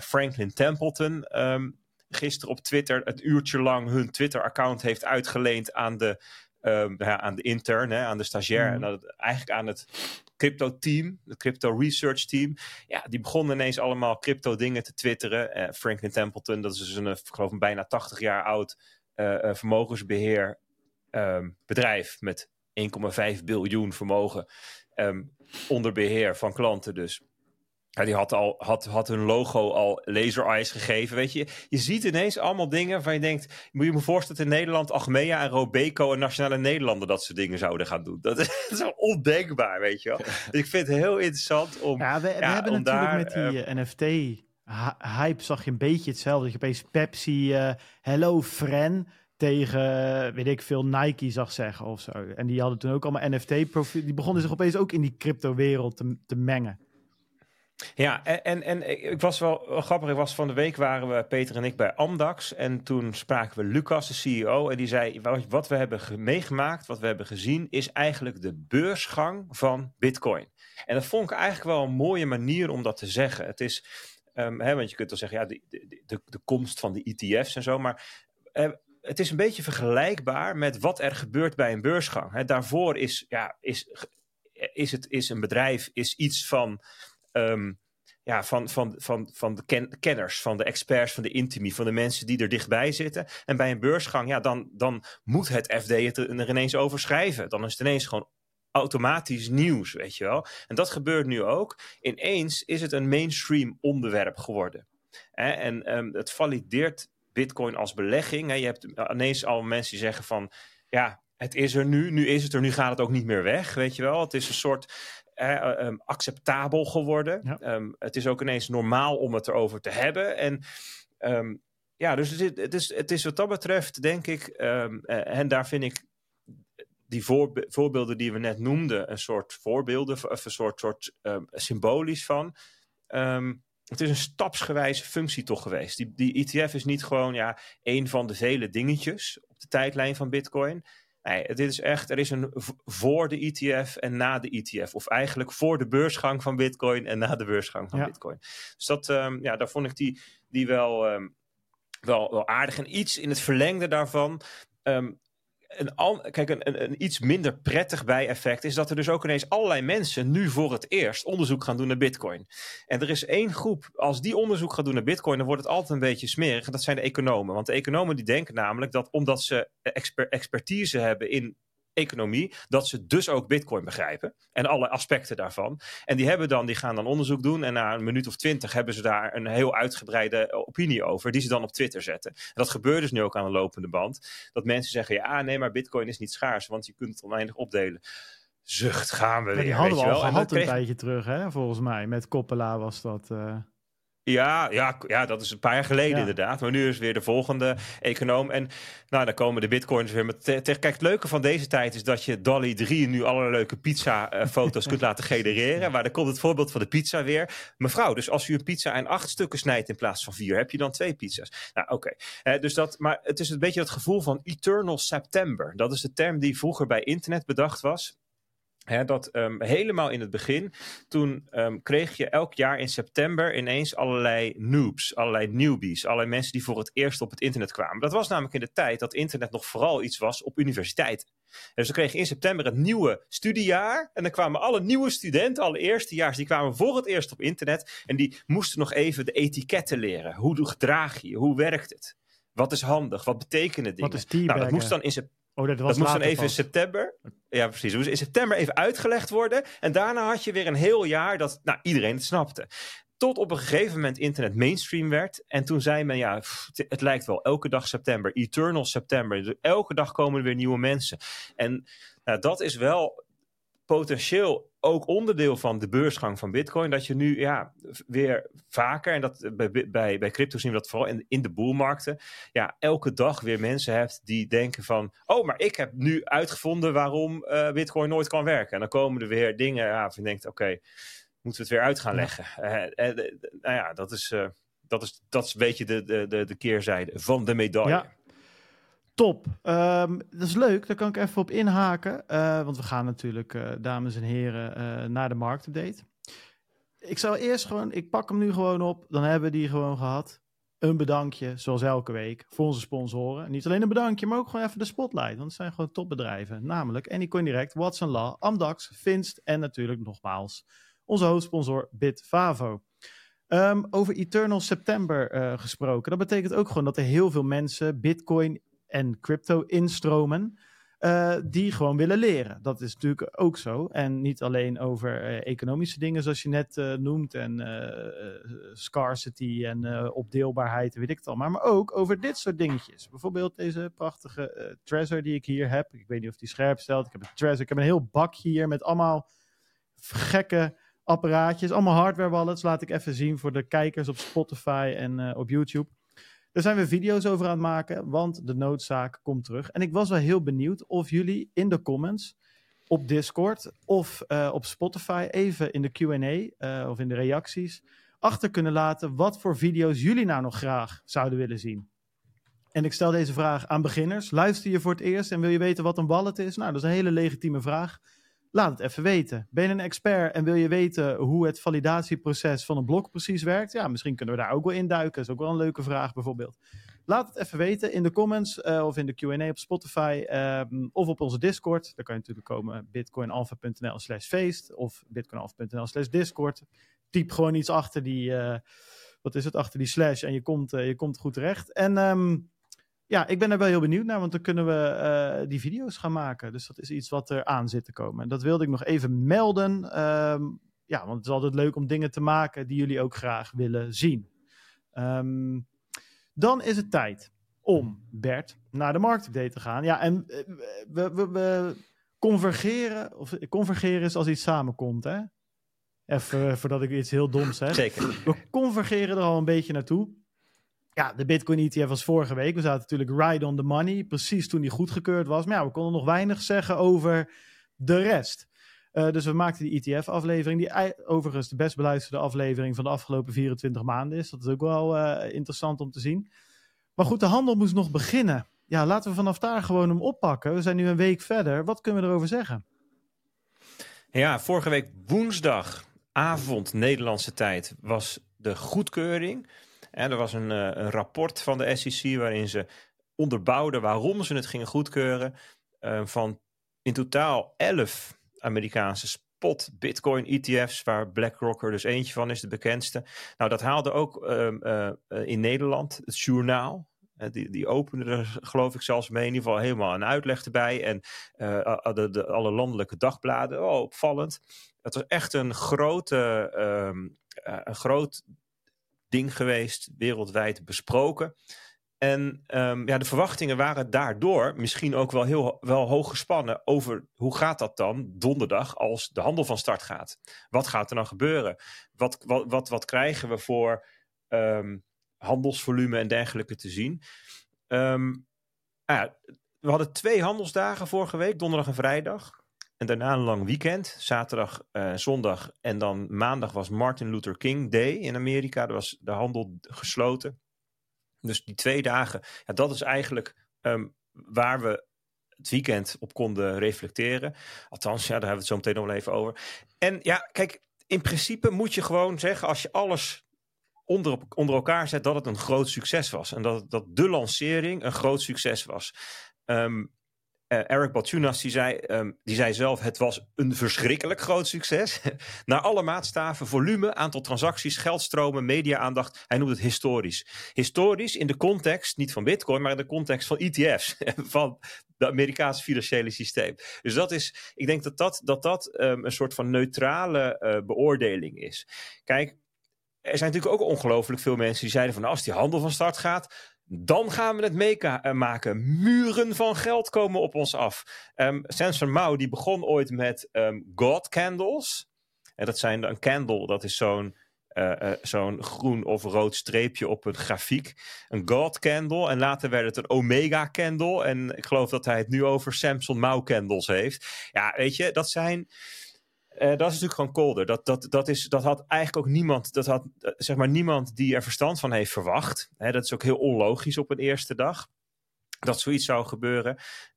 Franklin Templeton ehm, gisteren op Twitter het uurtje lang hun Twitter-account heeft uitgeleend aan de, ehm, ja, aan de intern, hè, aan de stagiair. Mhm. En dat eigenlijk aan het crypto-team, het crypto-research-team. Ja, die begonnen ineens allemaal crypto-dingen te twitteren. Eh, Franklin Templeton, dat is dus een, eh, ik geloof een bijna 80 jaar oud eh, eh, vermogensbeheer ehm, bedrijf met 1,5 biljoen vermogen onder beheer van klanten dus. Ja, die had, al, had, had hun logo al laser eyes gegeven. Weet je, je ziet ineens allemaal dingen waarvan je denkt... Moet je me voorstellen dat in Nederland Achmea en Robeco en Nationale Nederlanden dat soort dingen zouden gaan doen. Dat is, dat is wel ondenkbaar, weet je wel. Dus ik vind het heel interessant om... Ja, we, we Ja, hebben natuurlijk daar, met die eh, NFT-hype zag je een beetje hetzelfde. Dat je opeens Pepsi, eh, Hello Fren tegen, eh, weet ik veel, Nike zag zeggen of zo. En die hadden toen ook allemaal NFT-profiel. Die begonnen zich opeens ook in die crypto-wereld te, te mengen. Ja, en, en, en ik was wel, grappig. Was van de week waren we, Peter en ik, bij Amdax. En toen spraken we Lucas, de CEO. En die zei, wat, we hebben ge- meegemaakt, wat we hebben gezien... is eigenlijk de beursgang van Bitcoin. En dat vond ik eigenlijk wel een mooie manier om dat te zeggen. Het is, ehm, hè, want je kunt wel zeggen, ja, de, de, de, de komst van de ETF's en zo. Maar het is een beetje vergelijkbaar met wat er gebeurt bij een beursgang. daarvoor is, ja, is, is, het, is een bedrijf is iets van, um, ja, van, van, van, van de kenners, van de experts, van de intimi, van de mensen die er dichtbij zitten. En bij een beursgang, ja, dan, dan moet het FD het er ineens over schrijven. Dan is het ineens gewoon automatisch nieuws, weet je wel. En dat gebeurt nu ook. Ineens is het een mainstream onderwerp geworden. En um, het valideert Bitcoin als belegging. Je hebt ineens al mensen die zeggen van, ja, het is er nu, nu is het er, nu gaat het ook niet meer weg, weet je wel. Het is een soort eh, acceptabel geworden. Ehm, het is ook ineens normaal om het erover te hebben. En um, ja, dus het is, het, is, het is wat dat betreft, denk ik, um, en daar vind ik die voorbeelden die we net noemden, een soort voorbeelden, of een soort, soort symbolisch van. het is een stapsgewijze functie toch geweest. Die, die ETF is niet gewoon ja, een van de vele dingetjes op de tijdlijn van Bitcoin. Nee, dit is echt, er is een voor de ETF en na de ETF. Of eigenlijk voor de beursgang van Bitcoin en na de beursgang van Bitcoin. Dus dat, um, ja, daar vond ik die, die wel, um, wel, wel aardig. En iets in het verlengde daarvan. Um, een, kijk, een, een, iets minder prettig bijeffect is dat er dus ook ineens allerlei mensen nu voor het eerst onderzoek gaan doen naar Bitcoin. En er is één groep, als die onderzoek gaat doen naar Bitcoin, dan wordt het altijd een beetje smerig. En dat zijn de economen. Want de economen die denken namelijk dat omdat ze expertise hebben in economie, dat ze dus ook Bitcoin begrijpen en alle aspecten daarvan. En die hebben dan, die gaan dan onderzoek doen en na een minuut of twintig hebben ze daar een heel uitgebreide opinie over, die ze dan op Twitter zetten. En dat gebeurt dus nu ook aan de lopende band. Dat mensen zeggen, ja nee, maar Bitcoin is niet schaars, want je kunt het oneindig opdelen. Zucht, gaan we ja, weer. Die hadden we al gehad een tijdje terug, hè? volgens mij. Met Koppela was dat... Uh... Ja, ja, ja, dat is een paar jaar geleden inderdaad. Maar nu is weer de volgende econoom. En nou, dan komen de bitcoins weer met... Kijk, het leuke van deze tijd is dat je Dolly 3 nu alle leuke pizza-foto's kunt laten genereren. Maar dan komt het voorbeeld van de pizza weer. Mevrouw, dus als u een pizza in acht stukken snijdt in plaats van vier, heb je dan twee pizza's. Nou, oké. dus dat, maar het is een beetje het gevoel van Eternal September. Dat is de term die vroeger bij internet bedacht was dat um, helemaal in het begin, toen um, kreeg je elk jaar in september ineens allerlei noobs, allerlei newbies, allerlei mensen die voor het eerst op het internet kwamen. Dat was namelijk in de tijd dat internet nog vooral iets was op universiteiten. Dus dan kreeg je in september het nieuwe studiejaar en dan kwamen alle nieuwe studenten, alle eerstejaars, die kwamen voor het eerst op internet en die moesten nog even de etiketten leren. Hoe gedraag je je? Hoe werkt het? Wat is handig? Wat betekenen dingen? Wat is nou, dat moest dan in september Oh, dat, was moest dan even in september. Ja, precies. Dat moest in september even uitgelegd worden. En daarna had je weer een heel jaar dat nou, iedereen het snapte. Tot op een gegeven moment internet mainstream werd. En toen zei men, ja, het, lijkt wel elke dag september. Eternal september. elke dag komen er weer nieuwe mensen. En nou, dat is wel potentieel ook onderdeel van de beursgang van Bitcoin. Dat je nu ja, weer vaker, en dat bij, bij, bij crypto zien we dat vooral in, in de boelmarkten, ja, elke dag weer mensen hebt die denken van, oh, maar ik heb nu uitgevonden waarom uh, Bitcoin nooit kan werken. En dan komen er weer dingen, ja, van je denkt, oké, moeten we het weer uit gaan leggen. Uh, uh, nou ja, dat is, dat is, dat is een beetje de, de, de, de keerzijde van de medaille. Ja. Top. Um, dat is leuk. Daar kan ik even op inhaken. Uh, want we gaan natuurlijk, uh, dames en heren, uh, naar de marktupdate. Ik zou eerst gewoon, ik pak hem nu gewoon op. Dan hebben we die gewoon gehad. Een bedankje, zoals elke week, voor onze sponsoren. Niet alleen een bedankje, maar ook gewoon even de spotlight. Want het zijn gewoon topbedrijven. Namelijk Anycoin Direct, Watson Law, Amdax, Finst en natuurlijk nogmaals onze hoofdsponsor Bitfavo. Um, over Eternal September gesproken. Dat betekent ook gewoon dat er heel veel mensen Bitcoin en crypto instromen. Uh, die gewoon willen leren. Dat is natuurlijk ook zo. En niet alleen over uh, economische dingen, zoals je net uh, noemt, en scarcity en opdeelbaarheid, weet ik het al, maar, ook over dit soort dingetjes. Bijvoorbeeld deze prachtige Trezor die ik hier heb. Ik weet niet of die scherp stelt. Ik heb een Trezor. Ik heb een heel bakje hier met allemaal gekke apparaatjes, allemaal hardware wallets. Laat ik even zien voor de kijkers op Spotify en op YouTube. Daar zijn we video's over aan het maken, want de noodzaak komt terug. En ik was wel heel benieuwd of jullie in de comments op Discord of uh, op Spotify even in de Q&A uh, of in de reacties achter kunnen laten wat voor video's jullie nou nog graag zouden willen zien. En ik stel deze vraag aan beginners. Luister je voor het eerst en wil je weten wat een wallet is? Nou, dat is een hele legitieme vraag. Laat het even weten. Ben je een expert en wil je weten hoe het validatieproces van een blok precies werkt? Ja, misschien kunnen we daar ook wel induiken. Dat is ook wel een leuke vraag bijvoorbeeld. Laat het even weten in de comments uh, of in de Q&A op Spotify um, of op onze Discord. Daar kan je natuurlijk komen bitcoinalpha.nl slash feest of bitcoinalpha.nl slash discord. Typ gewoon iets achter die, uh, wat is het, achter die slash en je komt, uh, je komt goed terecht. En um, ja, ik ben er wel heel benieuwd naar, want dan kunnen we die video's gaan maken. Dus dat is iets wat er aan zit te komen. En dat wilde ik nog even melden. Um, ja, want het is altijd leuk om dingen te maken die jullie ook graag willen zien. Um, dan is het tijd om, Bert, naar de marktupdate te gaan. Ja, en eh, we, we, we convergeren, of convergeren is als iets samenkomt, hè? Even eh, voordat ik iets heel doms zeg. Zeker. We convergeren er al een beetje naartoe. Ja, de Bitcoin ETF was vorige week. We zaten natuurlijk right on the money, precies toen die goedgekeurd was. Maar ja, we konden nog weinig zeggen over de rest. Uh, dus we maakten die ETF-aflevering, die overigens de best beluisterde aflevering van de afgelopen 24 maanden is. Dat is ook wel uh, interessant om te zien. Maar goed, de handel moest nog beginnen. Ja, laten we vanaf daar gewoon hem oppakken. We zijn nu een week verder. Wat kunnen we erover zeggen? Ja, vorige week woensdagavond Nederlandse tijd was de goedkeuring. En er was een, uh, een rapport van de SEC waarin ze onderbouwden waarom ze het gingen goedkeuren. van in totaal 11 Amerikaanse spot Bitcoin ETF's, waar BlackRock er dus eentje van is, de bekendste. Nou, dat haalde ook um, uh, in Nederland het journaal. Die, die opende er, geloof ik, zelfs mee. In ieder geval helemaal een uitleg erbij. En de, alle landelijke dagbladen. Oh, opvallend. Het was echt een grote, um, een groot ding geweest, wereldwijd besproken. En um, ja, de verwachtingen waren daardoor misschien ook wel heel wel hoog gespannen over hoe gaat dat dan donderdag als de handel van start gaat. Wat gaat er dan gebeuren? Wat, wat, wat, wat krijgen we voor um, handelsvolume en dergelijke te zien? Um, ja, we hadden twee handelsdagen vorige week, donderdag en vrijdag. En daarna een lang weekend, zaterdag, uh, zondag en dan maandag was Martin Luther King Day in Amerika. Er was de handel gesloten. Dus die twee dagen, ja, dat is eigenlijk um, waar we het weekend op konden reflecteren. Althans, ja, daar hebben we het zo meteen nog wel even over. En ja, kijk, in principe moet je gewoon zeggen, als je alles onder, onder elkaar zet, dat het een groot succes was. En dat, dat de lancering een groot succes was. Uh, Eric Balchunas die zei, um, die zei zelf: het was een verschrikkelijk groot succes. Naar alle maatstaven, volume, aantal transacties, geldstromen, media-aandacht. Hij noemt het historisch. Historisch in de context, niet van Bitcoin, maar in de context van ETF's. van het Amerikaanse financiële systeem. Dus dat is, ik denk dat dat, dat, dat um, een soort van neutrale uh, beoordeling is. Kijk, er zijn natuurlijk ook ongelooflijk veel mensen die zeiden van als die handel van start gaat, dan gaan we het meemaken. Eh, Muren van geld komen op ons af. Um, Sensor Mao die begon ooit met um, God candles. En dat zijn een candle, dat is zo'n uh, uh, zo'n groen of rood streepje op een grafiek. Een God candle. En later werd het een Omega candle. En ik geloof dat hij het nu over Samson Mao candles heeft. Ja, weet je, dat zijn uh, dat is natuurlijk gewoon kolder. Dat, dat, dat, is, dat had eigenlijk ook niemand, dat had uh, zeg maar niemand die er verstand van heeft verwacht. Hè, dat is ook heel onlogisch op een eerste dag. Dat zoiets zou gebeuren.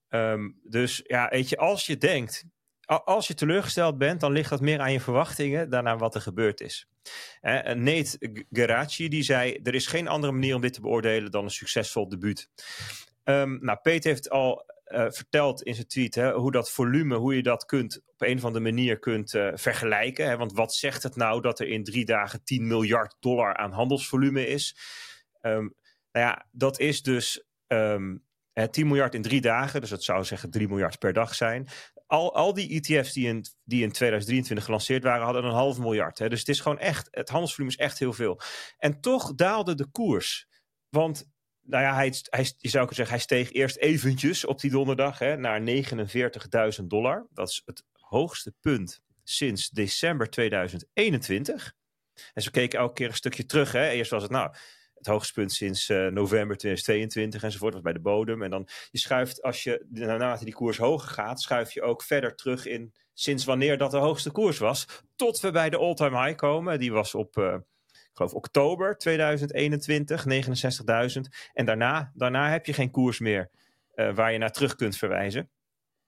Um, dus ja, weet je, als je denkt, als je teleurgesteld bent, dan ligt dat meer aan je verwachtingen dan aan wat er gebeurd is. Uh, Nate Geraci die zei: Er is geen andere manier om dit te beoordelen dan een succesvol debuut. Um, nou, Peter heeft al uh, vertelt in zijn tweet hè, hoe dat volume, hoe je dat kunt op een of andere manier kunt uh, vergelijken. Hè, want wat zegt het nou dat er in drie dagen 10 miljard dollar aan handelsvolume is? Um, nou ja, dat is dus um, 10 miljard in drie dagen, dus dat zou zeggen 3 miljard per dag zijn. Al, al die ETF's die in, die in 2023 gelanceerd waren, hadden een half miljard. Hè. Dus het is gewoon echt, het handelsvolume is echt heel veel. En toch daalde de koers. Want nou ja, hij, hij, je zou kunnen zeggen, hij steeg eerst eventjes op die donderdag hè, naar 49.000 dollar. Dat is het hoogste punt sinds december 2021. En ze keken elke keer een stukje terug. Hè. Eerst was het nou het hoogste punt sinds uh, november 2022 enzovoort, was bij de bodem. En dan je schuift, als je naarmate die koers hoger gaat, schuif je ook verder terug in sinds wanneer dat de hoogste koers was. Tot we bij de all-time high komen. Die was op... Uh, geloof oktober 2021, 69.000. En daarna, daarna heb je geen koers meer uh, waar je naar terug kunt verwijzen.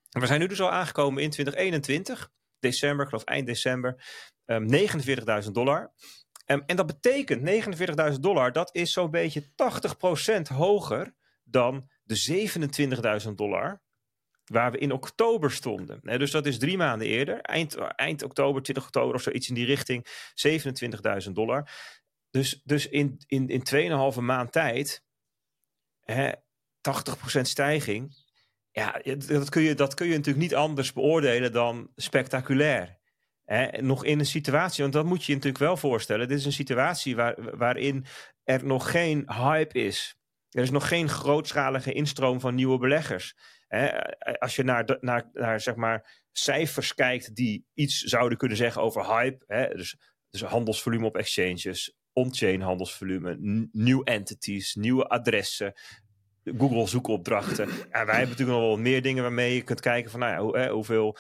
we zijn nu dus al aangekomen in 2021, december, ik geloof eind december, um, ehm, 49.000 dollar. Um, en dat betekent 49.000 dollar, dat is zo'n beetje 80% hoger dan de 27.000 dollar waar we in oktober stonden. dus dat is drie maanden eerder, eind, eind oktober, 20 oktober of zoiets in die richting, 27.000 dollar. Dus, dus in, in, in 2,5 maand tijd, hè, 80% stijging. Ja, dat kun, je, dat kun je natuurlijk niet anders beoordelen dan spectaculair. Hè, nog in een situatie, want dat moet je je natuurlijk wel voorstellen. Dit is een situatie waar, waarin er nog geen hype is. Er is nog geen grootschalige instroom van nieuwe beleggers. Als je naar, naar, zeg maar, cijfers kijkt die iets zouden kunnen zeggen over hype, dus, dus handelsvolume op exchanges, on-chain handelsvolume, nieuwe entities, nieuwe adressen, Google zoekopdrachten. En wij hebben natuurlijk nog wel meer dingen waarmee je kunt kijken van nou hè, hoeveel.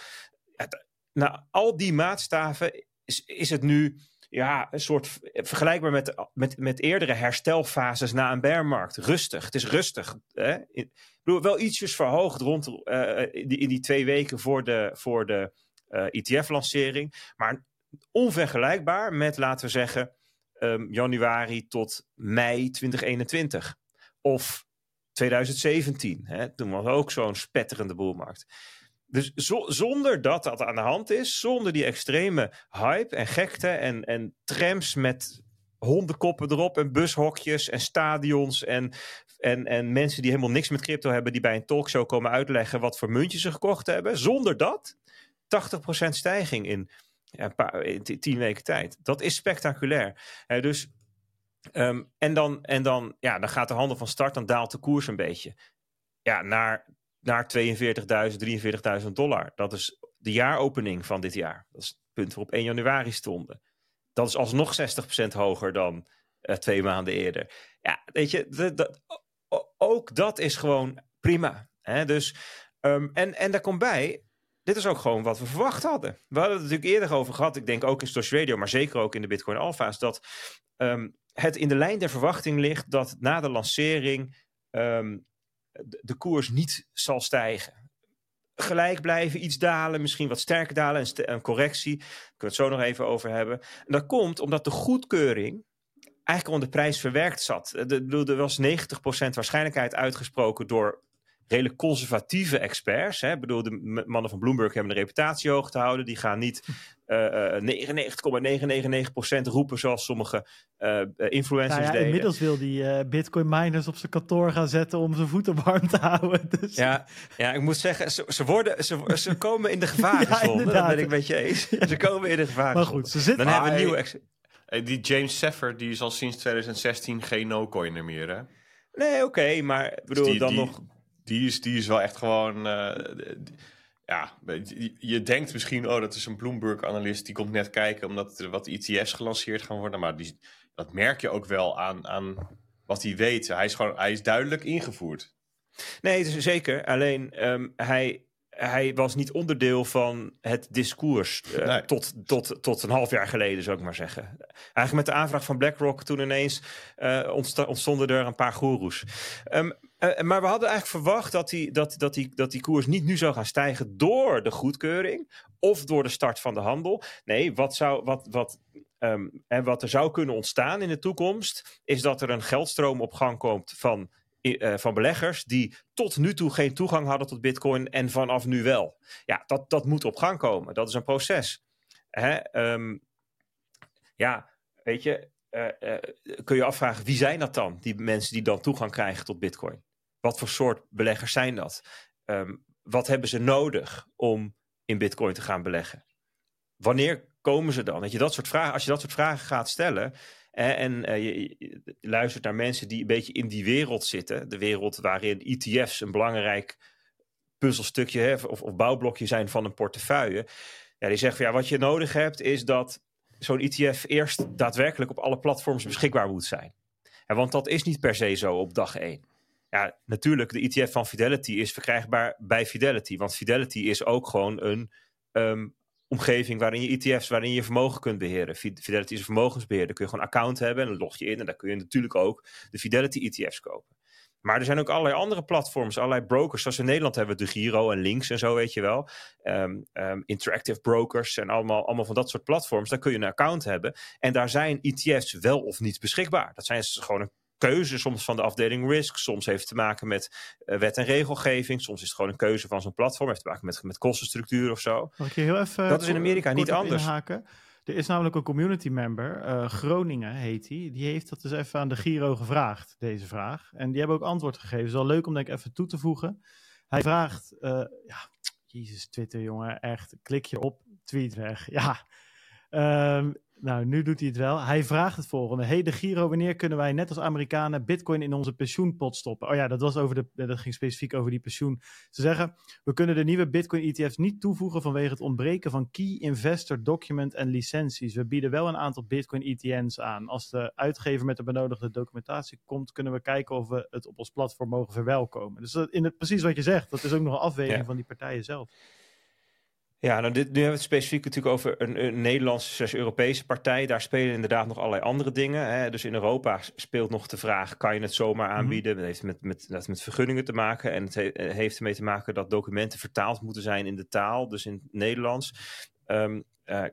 nou, al die maatstaven is, is het nu ja, een soort vergelijkbaar met, met, met eerdere herstelfases na een bearmarkt. Rustig. Het is rustig. Hè? Wel ietsjes verhoogd rond uh, in, die, twee weken voor de, voor de uh, eh, ETF-lancering. Maar onvergelijkbaar met, laten we zeggen, um, januari tot mei 2021. Of 2017. Hè? Toen was ook zo'n spetterende boelmarkt. Dus zonder dat dat aan de hand is, zonder die extreme hype en gekte en, en trams met hondenkoppen erop en bushokjes en stadions en, en, en mensen die helemaal niks met crypto hebben, die bij een talkshow komen uitleggen wat voor muntjes ze gekocht hebben. Zonder dat 80% stijging in, ja, paar, in tien weken tijd. Dat is spectaculair. dus, um, en dan, en dan, ja, dan gaat de handel van start, dan daalt de koers een beetje. Ja, naar naar 42.000, 43.000 dollar. Dat is de jaaropening van dit jaar. Dat is het punt waarop 1 januari stonden. Dat is alsnog 60% hoger dan uh, twee maanden eerder. Ja, weet je, ook dat is gewoon prima. Hè? Dus, um, en, en daar komt bij, dit is ook gewoon wat we verwacht hadden. We hadden het natuurlijk eerder over gehad, ik denk ook in Stosh Radio, maar zeker ook in de Bitcoin Alpha's, dat um, het in de lijn der verwachting ligt dat na de lancering um, de koers niet zal stijgen. Gelijk blijven, iets dalen, misschien wat sterker dalen, een, een correctie. Daar kunnen we het zo nog even over hebben. En dat komt omdat de goedkeuring eigenlijk onder de prijs verwerkt zat. Er was 90% waarschijnlijkheid uitgesproken door redelijk conservatieve experts. Hè. Ik bedoel, de mannen van Bloomberg hebben een reputatie hoog te houden. Die gaan niet uh, uh, 99,999% roepen zoals sommige uh, influencers nou ja, deden. Inmiddels wil die uh, bitcoin miners op zijn kantoor gaan zetten om zijn voeten warm te houden. Dus. Ja, ja, ik moet zeggen, ze, ze, worden, ze, ze komen in de gevarenzone. ja, dat ben ik met je eens. Ze komen in de gevarenzone. Maar goed, ze zitten... Dan hebben we een nieuwe... die James Seffer, die is al sinds 2016 geen no-coiner meer, hè? Nee, oké, maar bedoel, dus dan nog die is, die is wel echt gewoon. Uh, ja, je denkt misschien, oh, dat is een Bloomberg-analyst die komt net kijken omdat er wat ETF's gelanceerd gaan worden. Maar die, dat merk je ook wel aan, aan wat hij weet. Hij is, gewoon, hij is duidelijk ingevoerd. Nee, zeker. Alleen um, hij, hij was niet onderdeel van het discours uh, tot, tot, tot een half jaar geleden, zou ik maar zeggen. Eigenlijk met de aanvraag van BlackRock toen ineens uh, ontstonden er een paar goeroes. Um, uh, maar we hadden eigenlijk verwacht dat die, dat, dat, die, dat die koers niet nu zou gaan stijgen door de goedkeuring of door de start van de handel. Nee, wat, zou, wat, wat, en wat er zou kunnen ontstaan in de toekomst is dat er een geldstroom op gang komt van uh, van beleggers die tot nu toe geen toegang hadden tot Bitcoin en vanaf nu wel. Ja, dat, dat moet op gang komen. Dat is een proces. Hè? Um, ja, weet je, uh, uh, kun je afvragen wie zijn dat dan, die mensen die dan toegang krijgen tot Bitcoin? Wat voor soort beleggers zijn dat? Um, wat hebben ze nodig om in Bitcoin te gaan beleggen? Wanneer komen ze dan? Weet je, dat soort vragen, als je dat soort vragen gaat stellen, en uh, je, luistert naar mensen die een beetje in die wereld zitten. De wereld waarin ETF's een belangrijk puzzelstukje hè, of, of bouwblokje zijn van een portefeuille. Ja, die zeggen van ja, wat je nodig hebt is dat zo'n ETF eerst daadwerkelijk op alle platforms beschikbaar moet zijn. Want dat is niet per se zo op dag één. Ja, natuurlijk, de ETF van Fidelity is verkrijgbaar bij Fidelity. Want Fidelity is ook gewoon een um, omgeving waarin je ETF's, waarin je vermogen kunt beheren. Fidelity is een vermogensbeheerder. Kun je gewoon een account hebben en dan log je in. En daar kun je natuurlijk ook de Fidelity ETF's kopen. Maar er zijn ook allerlei andere platforms, allerlei brokers. Zoals in Nederland hebben we de Giro en Links en zo, weet je wel. Ehm, ehm, interactive brokers en allemaal, allemaal van dat soort platforms. Daar kun je een account hebben. En daar zijn ETF's wel of niet beschikbaar. Dat zijn gewoon een keuze soms van de afdeling risk. Soms heeft het te maken met uh, wet en regelgeving. Soms is het gewoon een keuze van zo'n platform. Heeft te maken met, met kostenstructuur of zo. Mag ik je heel even dat is in Amerika niet anders. Inhaken? Er is namelijk een community member, uh, Groningen heet hij. Die. die heeft dat dus even aan de Giro gevraagd, deze vraag. En die hebben ook antwoord gegeven. Het is wel leuk om denk ik even toe te voegen. Hij vraagt, uh, ja, Jezus, Twitter jongen, echt, klik je op, tweet weg. Ja, um, nou, nu doet hij het wel. Hij vraagt het volgende. Hey, de Giro, wanneer kunnen wij net als Amerikanen bitcoin in onze pensioenpot stoppen? Oh ja, dat, was over de, dat ging specifiek over die pensioen. Ze zeggen, we kunnen de nieuwe bitcoin ETF's niet toevoegen vanwege het ontbreken van key investor document en licenties. We bieden wel een aantal bitcoin ETN's aan. Als de uitgever met de benodigde documentatie komt, kunnen we kijken of we het op ons platform mogen verwelkomen. Dus in het, precies wat je zegt, dat is ook nog een afweging van die partijen zelf. Ja, nou dit, nu hebben we het specifiek natuurlijk over een, een Nederlandse, Europese partij. Daar spelen inderdaad nog allerlei andere dingen. Hè. Dus in Europa speelt nog de vraag, kan je het zomaar mhm. aanbieden? Dat heeft met, met, met vergunningen te maken. En het heeft ermee te maken dat documenten vertaald moeten zijn in de taal, dus in het Nederlands. Um, uh,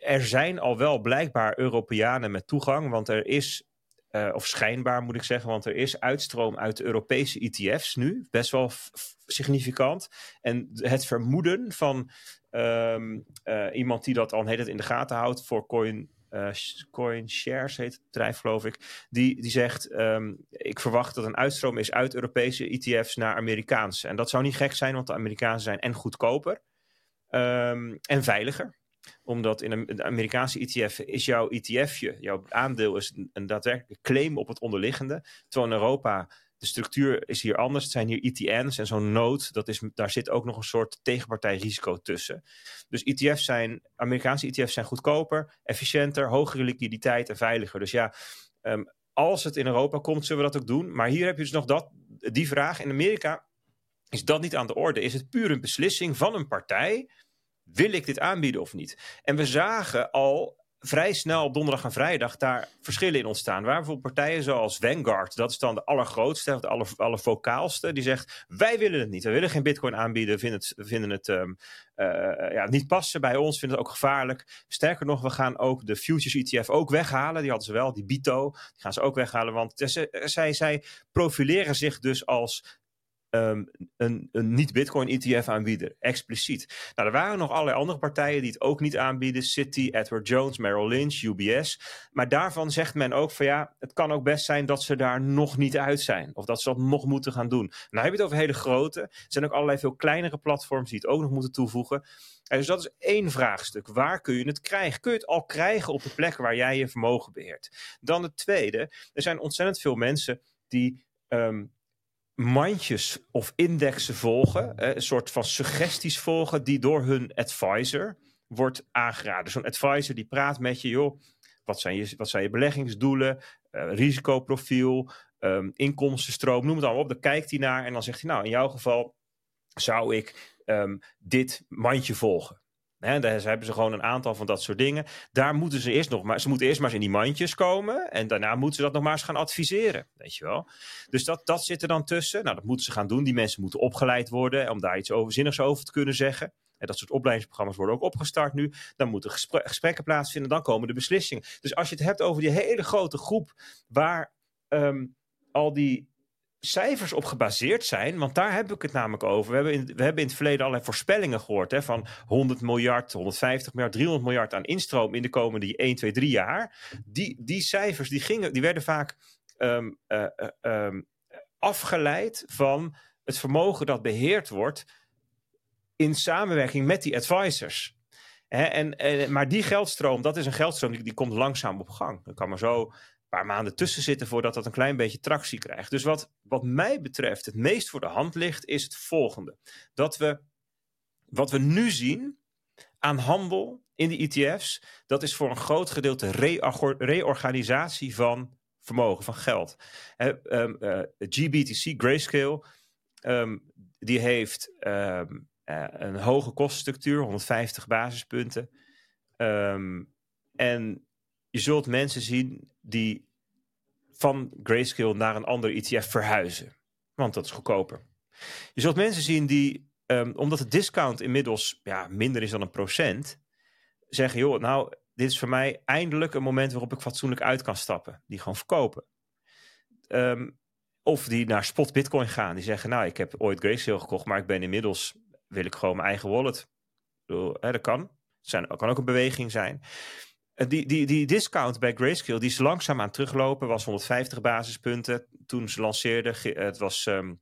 er zijn al wel blijkbaar Europeanen met toegang, want er is uh, of schijnbaar moet ik zeggen, want er is uitstroom uit Europese ETF's nu, best wel significant. En het vermoeden van um, uh, iemand die dat al heet het in de gaten houdt voor coin, uh, coin shares heet het bedrijf geloof ik, die, die zegt um, ik verwacht dat een uitstroom is uit Europese ETF's naar Amerikaanse. En dat zou niet gek zijn, want de Amerikaanse zijn en goedkoper um, en veiliger omdat in een, Amerikaanse ETF is jouw ETFje, jouw aandeel is een, een daadwerkelijke claim op het onderliggende. Terwijl in Europa de structuur is hier anders. Het zijn hier ETN's en zo'n node, dat is, daar zit ook nog een soort tegenpartijrisico tussen. Dus ETF's zijn, Amerikaanse ETF's zijn goedkoper, efficiënter, hogere liquiditeit en veiliger. Dus ja, um, als het in Europa komt, zullen we dat ook doen. Maar hier heb je dus nog dat, die vraag. In Amerika is dat niet aan de orde. Is het puur een beslissing van een partij wil ik dit aanbieden of niet? En we zagen al vrij snel op donderdag en vrijdag daar verschillen in ontstaan. Waar bijvoorbeeld partijen zoals Vanguard, dat is dan de allergrootste, de aller, allervocaalste, die zegt: Wij willen het niet. We willen geen Bitcoin aanbieden. Vinden het, vinden het um, uh, ja, niet passen bij ons, vinden het ook gevaarlijk. Sterker nog, we gaan ook de Futures ETF ook weghalen. Die hadden ze wel, die Bito. Die gaan ze ook weghalen. Want zij, zij profileren zich dus als um, een, een niet-Bitcoin-ETF aanbieden, expliciet. Nou, er waren nog allerlei andere partijen die het ook niet aanbieden. Citi, Edward Jones, Merrill Lynch, UBS. Maar daarvan zegt men ook van ja, het kan ook best zijn dat ze daar nog niet uit zijn. Of dat ze dat nog moeten gaan doen. Nou heb je het over hele grote. Er zijn ook allerlei veel kleinere platforms die het ook nog moeten toevoegen. En dus dat is één vraagstuk. Waar kun je het krijgen? Kun je het al krijgen op de plek waar jij je vermogen beheert? Dan het tweede. Er zijn ontzettend veel mensen die um, mandjes of indexen volgen, een soort van suggesties volgen die door hun advisor wordt aangeraden. Zo'n advisor die praat met je, joh, wat zijn je, wat zijn je beleggingsdoelen, uh, risicoprofiel, um, inkomstenstroom, noem het allemaal op. Dan kijkt hij naar en dan zegt hij, nou, in jouw geval zou ik um, dit mandje volgen. He, daar hebben ze gewoon een aantal van dat soort dingen. Daar moeten ze eerst nog maar, ze moeten eerst maar eens in die mandjes komen. En daarna moeten ze dat nog maar eens gaan adviseren. Weet je wel. Dus dat, dat zit er dan tussen. Nou, dat moeten ze gaan doen. Die mensen moeten opgeleid worden om daar iets overzinnigs over te kunnen zeggen. En dat soort opleidingsprogramma's worden ook opgestart nu. Dan moeten gesprekken plaatsvinden. Dan komen de beslissingen. Dus als je het hebt over die hele grote groep waar um, al die cijfers op gebaseerd zijn. Want daar heb ik het namelijk over. We hebben in, we hebben in het verleden allerlei voorspellingen gehoord. Hè, van 100 miljard, 150 miljard, 300 miljard aan instroom in de komende 1, 2, 3 jaar. Die, die cijfers die gingen, die werden vaak um, uh, um, afgeleid van het vermogen dat beheerd wordt in samenwerking met die advisors. en, en, maar die geldstroom, dat is een geldstroom die, die komt langzaam op gang. Dat kan maar zo paar maanden tussen zitten voordat dat een klein beetje tractie krijgt. Dus wat, wat mij betreft het meest voor de hand ligt, is het volgende. Dat we wat we nu zien aan handel in de ETF's, dat is voor een groot gedeelte reorganisatie van vermogen, van geld. um, uh, GBTC, Grayscale, um, die heeft um, uh, een hoge kostenstructuur, 150 basispunten. en je zult mensen zien die van Grayscale naar een andere ETF verhuizen. Want dat is goedkoper. Je zult mensen zien die, um, omdat de discount inmiddels ja, minder is dan een procent, zeggen: joh, nou, dit is voor mij eindelijk een moment waarop ik fatsoenlijk uit kan stappen. Die gewoon verkopen. Um, of die naar spot Bitcoin gaan. Die zeggen: Nou, ik heb ooit Grayscale gekocht, maar ik ben inmiddels wil ik gewoon mijn eigen wallet. Hè, dat kan. Dat kan ook een beweging zijn. Eh, die, die, die discount bij Grayscale die is langzaam aan teruglopen. Was 150 basispunten toen ze lanceerden. Het was um,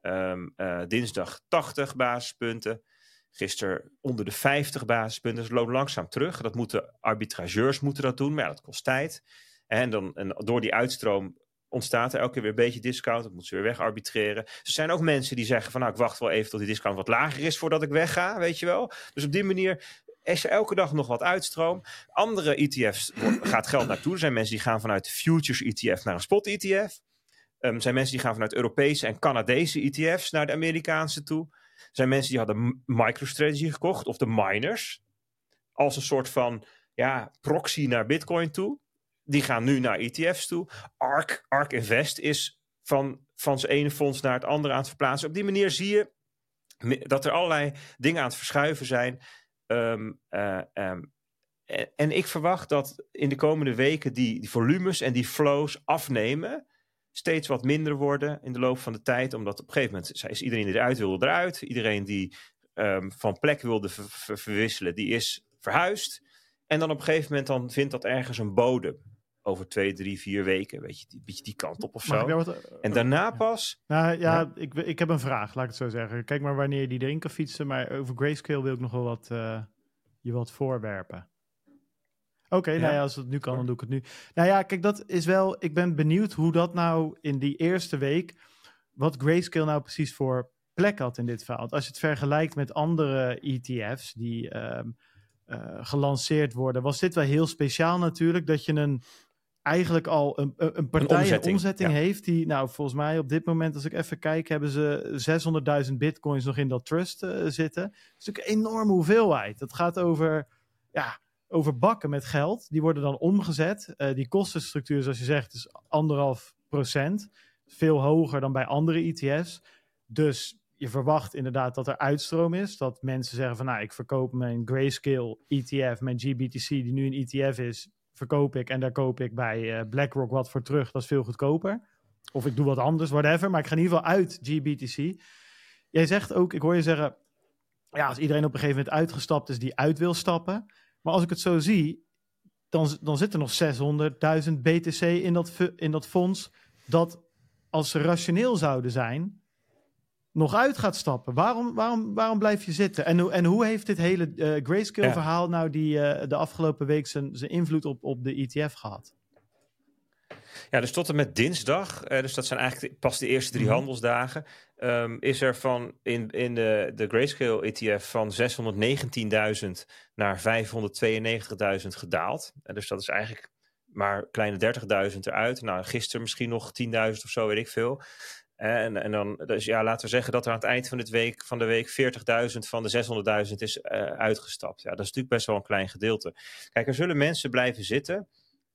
um, uh, dinsdag 80 basispunten. Gisteren onder de 50 basispunten. Dus loopt langzaam terug. Dat moeten arbitrageurs moeten dat doen. Maar dat kost tijd. En, dan, en door die uitstroom ontstaat er elke keer weer een beetje discount. Dat moeten ze weer wegarbitreren. Er zijn ook mensen die zeggen van nou, ik wacht wel even tot die discount wat lager is voordat ik wegga, weet je wel. Dus op die manier is er elke dag nog wat uitstroom. Andere ETF's gaat geld naartoe. Er zijn mensen die gaan vanuit futures ETF naar een spot ETF. Um, er zijn mensen die gaan vanuit Europese en Canadese ETF's naar de Amerikaanse toe. Er zijn mensen die hadden MicroStrategy gekocht of de miners. Als een soort van ja, proxy naar Bitcoin toe. Die gaan nu naar ETF's toe. ARK, ARK Invest is van, van zijn ene fonds naar het andere aan het verplaatsen. Op die manier zie je dat er allerlei dingen aan het verschuiven zijn. Ehm, eh, ehm, en ik verwacht dat in de komende weken die, die volumes en die flows afnemen steeds wat minder worden in de loop van de tijd. Omdat op een gegeven moment is iedereen die eruit wilde eruit. Iedereen die um, van plek wilde verwisselen, die is verhuisd. En dan op een gegeven moment dan vindt dat ergens een bodem over twee, drie, vier weken. Weet je, die, beetje die kant op of zo. Wat, en daarna pas... Nou ja, Ik, ik heb een vraag, laat ik het zo zeggen. Kijk maar wanneer je die erin kan fietsen. Maar over Grayscale wil ik nog wel wat, uh, je wat voorwerpen. Oké, nou ja, als het nu kan, dan doe ik het nu. Nou ja, kijk, dat is wel... Ik ben benieuwd hoe dat nou in die eerste week... Wat Grayscale nou precies voor plek had in dit verhaal. Als je het vergelijkt met andere ETF's die... Um, uh, gelanceerd worden, was dit wel heel speciaal natuurlijk. Dat je een eigenlijk al een, een partij een omzetting, omzetting heeft. Die, nou, volgens mij op dit moment, als ik even kijk, hebben ze 600.000 bitcoins nog in dat trust uh, zitten. Dat is natuurlijk een enorme hoeveelheid. Dat gaat over, ja, over bakken met geld. Die worden dan omgezet. Uh, die kostenstructuur, zoals je zegt, is anderhalf procent. Veel hoger dan bij andere ETF's. Dus je verwacht inderdaad dat er uitstroom is. Dat mensen zeggen van, nou, ik verkoop mijn Grayscale ETF, mijn GBTC, die nu een ETF is, verkoop ik en daar koop ik bij uh, BlackRock wat voor terug. Dat is veel goedkoper. Of ik doe wat anders, whatever. Maar ik ga in ieder geval uit GBTC. Jij zegt ook, ik hoor je zeggen, ja, als iedereen op een gegeven moment uitgestapt is die uit wil stappen. Maar als ik het zo zie, dan, dan zit er nog 600.000 BTC in dat, in dat fonds. Dat als ze rationeel zouden zijn, nog uit gaat stappen. Waarom, waarom, waarom blijf je zitten? En, hoe, en hoe heeft dit hele uh, grayscale-verhaal nou die, uh, de afgelopen week zijn, zijn invloed op, op de ETF gehad? Ja, dus tot en met dinsdag, uh, dus dat zijn eigenlijk pas de eerste drie mm -hmm. handelsdagen, um, is er van in, in de, de Grayscale ETF van 619.000 naar 592.000 gedaald. En dus dat is eigenlijk maar kleine 30.000 eruit. Nou, gisteren misschien nog 10.000 of zo, weet ik veel. En, en dan, dus ja, laten we zeggen dat er aan het eind van, week, van de week 40.000 van de 600.000 is uh, uitgestapt. Ja, dat is natuurlijk best wel een klein gedeelte. Kijk, er zullen mensen blijven zitten,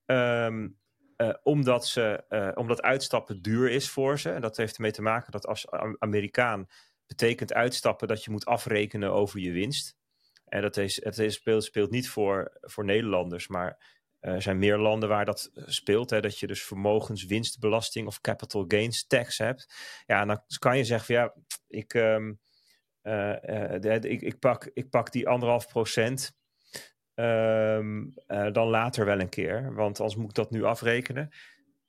um, uh, omdat, ze, uh, omdat uitstappen duur is voor ze. En dat heeft ermee te maken dat als Amerikaan betekent uitstappen dat je moet afrekenen over je winst. En dat is, het speelt, speelt niet voor, voor Nederlanders, maar er zijn meer landen waar dat eh, speelt. Hè, dat je dus vermogenswinstbelasting of capital gains tax hebt. Ja, dan kan je zeggen van ja, ik, uh, uh, ik, ik, pak, ik pak die anderhalf procent. Um, dan later wel een keer. Want anders moet ik dat nu afrekenen.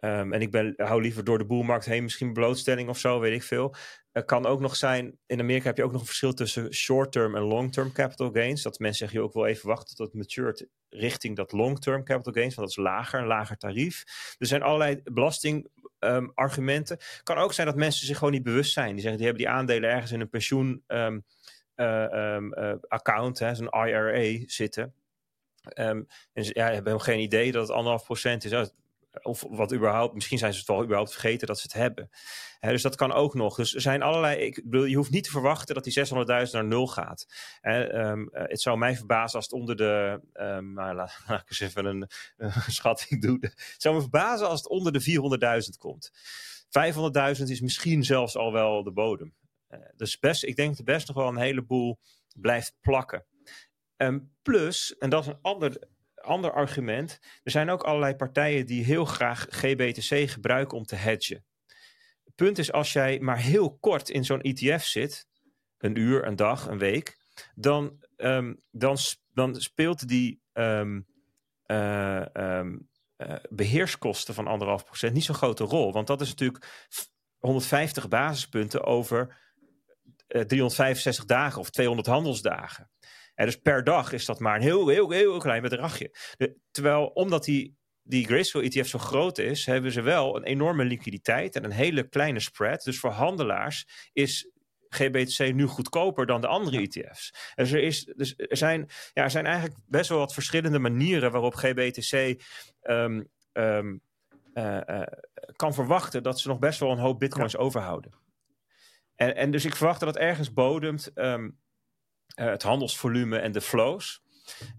Um, en ik ben, hou liever door de boelmarkt heen, misschien blootstelling of zo, weet ik veel. Het kan ook nog zijn, in Amerika heb je ook nog een verschil tussen short-term en long-term capital gains. Dat mensen zeggen, je ook wel even wachten tot het matured richting dat long-term capital gains, want dat is lager, een lager tarief. Er zijn allerlei belastingargumenten. Um, kan ook zijn dat mensen zich gewoon niet bewust zijn. Die zeggen, die hebben die aandelen ergens in een pensioen um, uh, um, uh, zo'n IRA zitten. en ja, hebben geen idee dat het anderhalf procent is. Of wat überhaupt, misschien zijn ze het wel überhaupt vergeten dat ze het hebben. dus dat kan ook nog. Dus er zijn allerlei. Ik bedoel, je hoeft niet te verwachten dat die 600.000 naar nul gaat. Ehm, eh, het zou mij verbazen als het onder de. Um, nou, laat, laat, ik eens even een, schatting doen. Het zou me verbazen als het onder de 400.000 komt. 500.000 is misschien zelfs al wel de bodem. Uh, dus best, ik denk dat best nog wel een heleboel blijft plakken. Um, plus, en dat is een ander ander argument. Er zijn ook allerlei partijen die heel graag GBTC gebruiken om te hedgen. Het punt is, als jij maar heel kort in zo'n ETF zit, een uur, een dag, een week, dan, um, dan, dan speelt die um, beheerskosten van anderhalf procent niet zo'n grote rol. Want dat is natuurlijk 150 basispunten over uh, eh, 365 dagen of 200 handelsdagen. En dus per dag is dat maar een heel, heel, heel klein bedragje. De, terwijl omdat die, die Grayscale ETF zo groot is, hebben ze wel een enorme liquiditeit en een hele kleine spread. Dus voor handelaars is GBTC nu goedkoper dan de andere ETF's. Dus er, is, dus er, zijn, ja, er zijn eigenlijk best wel wat verschillende manieren waarop GBTC um, um, uh, uh, kan verwachten dat ze nog best wel een hoop bitcoins ja. overhouden. En, en dus ik verwacht dat het ergens bodemt um, uh, het handelsvolume en de flows.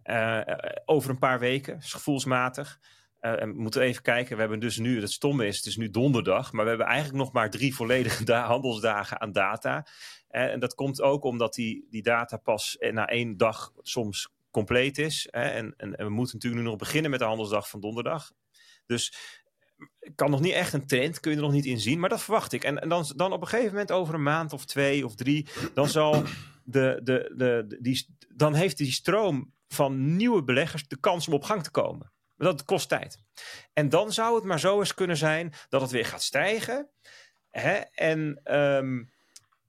Uh, over een paar weken, gevoelsmatig. En we moeten even kijken. We hebben dus nu, het stomme is, het is nu donderdag. Maar we hebben eigenlijk nog maar drie volledige handelsdagen aan data. en dat komt ook omdat die, die data pas na één dag soms compleet is. En, en, en, we moeten natuurlijk nu nog beginnen met de handelsdag van donderdag. Dus kan nog niet echt een trend, kun je er nog niet in zien. Maar dat verwacht ik. En, en dan, dan op een gegeven moment over een maand of twee of drie, dan zal de, de, de, die, dan heeft die stroom van nieuwe beleggers de kans om op gang te komen. Maar dat kost tijd. En dan zou het maar zo eens kunnen zijn dat het weer gaat stijgen. Hè? En, um,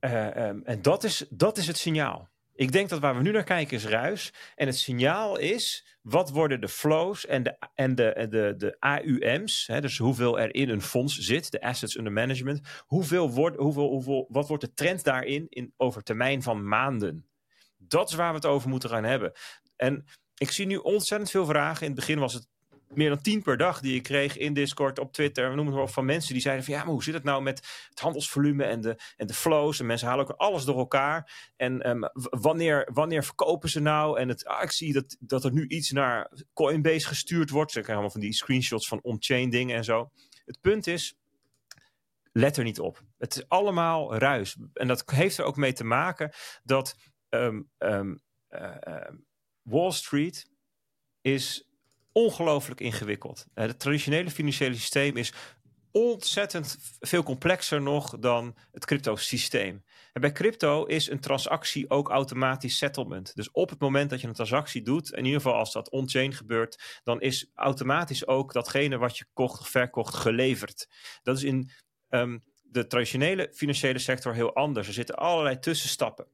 uh, um, en dat, is, dat is het signaal. Ik denk dat waar we nu naar kijken is ruis. En het signaal is, wat worden de flows en de, en de, de, de AUM's, hè, dus hoeveel er in een fonds zit, de assets under management, hoeveel wordt, hoeveel, hoeveel, wat wordt de trend daarin in, over termijn van maanden? Dat is waar we het over moeten gaan hebben. En ik zie nu ontzettend veel vragen. In het begin was het meer dan tien per dag die ik kreeg in Discord, op Twitter, noem het maar van mensen die zeiden van ja, maar hoe zit het nou met het handelsvolume en de, en de flows? En mensen halen ook alles door elkaar. En um, wanneer, wanneer verkopen ze nou? En het, ah, ik zie dat, dat er nu iets naar Coinbase gestuurd wordt. Ze krijgen allemaal van die screenshots van on-chain dingen en zo. Het punt is, let er niet op. Het is allemaal ruis. En dat heeft er ook mee te maken dat um, um, uh, Wall Street is ongelooflijk ingewikkeld. Uh, het traditionele financiële systeem is ontzettend veel complexer nog dan het crypto-systeem. En bij crypto is een transactie ook automatisch settlement. Dus op het moment dat je een transactie doet, in ieder geval als dat on-chain gebeurt, dan is automatisch ook datgene wat je kocht of verkocht geleverd. Dat is in um, de traditionele financiële sector heel anders. Er zitten allerlei tussenstappen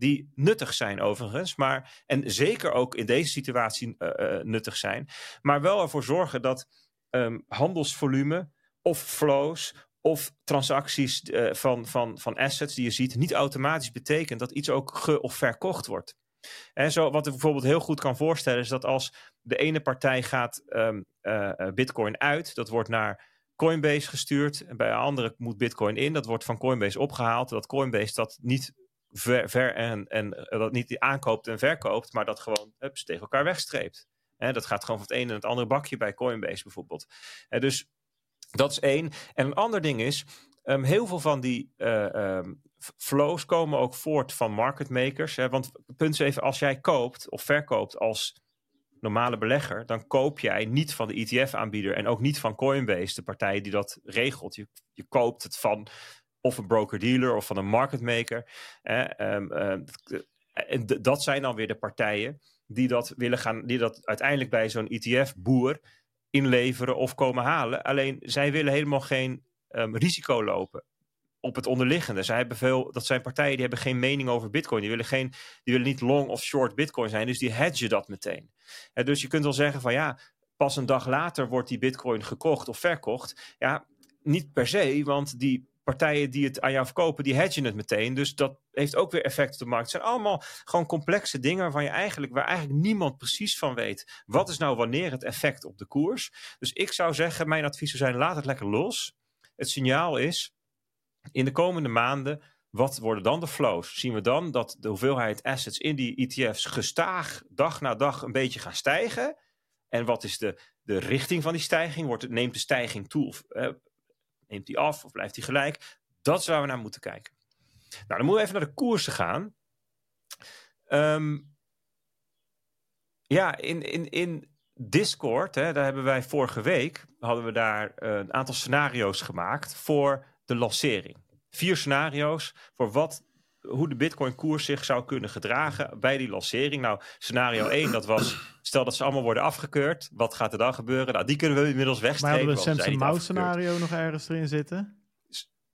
die nuttig zijn overigens, maar en zeker ook in deze situatie uh, uh, nuttig zijn, maar wel ervoor zorgen dat um, handelsvolume of flows of transacties uh, van, van, van assets die je ziet niet automatisch betekent dat iets ook ge- of verkocht wordt. En zo, wat ik bijvoorbeeld heel goed kan voorstellen is dat als de ene partij gaat um, Bitcoin uit, dat wordt naar Coinbase gestuurd. En bij een andere moet Bitcoin in. Dat wordt van Coinbase opgehaald. Dat Coinbase dat niet ver, en, en eh, dat niet aankoopt en verkoopt, maar dat gewoon hups, tegen elkaar wegstreept. Dat gaat gewoon van het ene en het andere bakje bij Coinbase bijvoorbeeld. Dus dat is één. En een ander ding is, um, heel veel van die uh, um, flows komen ook voort van market makers. Want punt is even, als jij koopt of verkoopt als normale belegger, dan koop jij niet van de ETF-aanbieder en ook niet van Coinbase, de partij die dat regelt. Je, je koopt het van of een broker-dealer of van een market maker. Um, uh, dat zijn dan weer de partijen die dat willen gaan, die dat uiteindelijk bij zo'n ETF-boer inleveren of komen halen. Alleen zij willen helemaal geen um, risico lopen op het onderliggende. Zij hebben veel, dat zijn partijen die hebben geen mening over bitcoin. Die willen, geen, die willen niet long of short bitcoin zijn. Dus die hedgen dat meteen. En dus je kunt wel zeggen van ja, pas een dag later wordt die bitcoin gekocht of verkocht. Ja, niet per se, want die partijen die het aan jou verkopen, die hedgen het meteen. Dus dat heeft ook weer effect op de markt. Het zijn allemaal gewoon complexe dingen waarvan je eigenlijk, waar eigenlijk niemand precies van weet. Wat is nou wanneer het effect op de koers? Dus ik zou zeggen, mijn advies zou zijn, laat het lekker los. Het signaal is, in de komende maanden, wat worden dan de flows? Zien we dan dat de hoeveelheid assets in die ETF's gestaag dag na dag een beetje gaan stijgen? En wat is de, de richting van die stijging? Wordt het, neemt de stijging toe of uh, neemt die af of blijft die gelijk? Dat is waar we naar moeten kijken. Nou, dan moeten we even naar de koersen gaan. Um, ja, in, in, in Discord, hè, daar hebben wij vorige week, hadden we daar een aantal scenario's gemaakt voor de lancering. Vier scenario's voor wat hoe de Bitcoin-koers zich zou kunnen gedragen bij die lancering. Nou, scenario 1, dat was, stel dat ze allemaal worden afgekeurd, wat gaat er dan gebeuren? Nou, die kunnen we inmiddels wegstrepen. Maar hadden we een Samson Mouse scenario nog ergens erin zitten?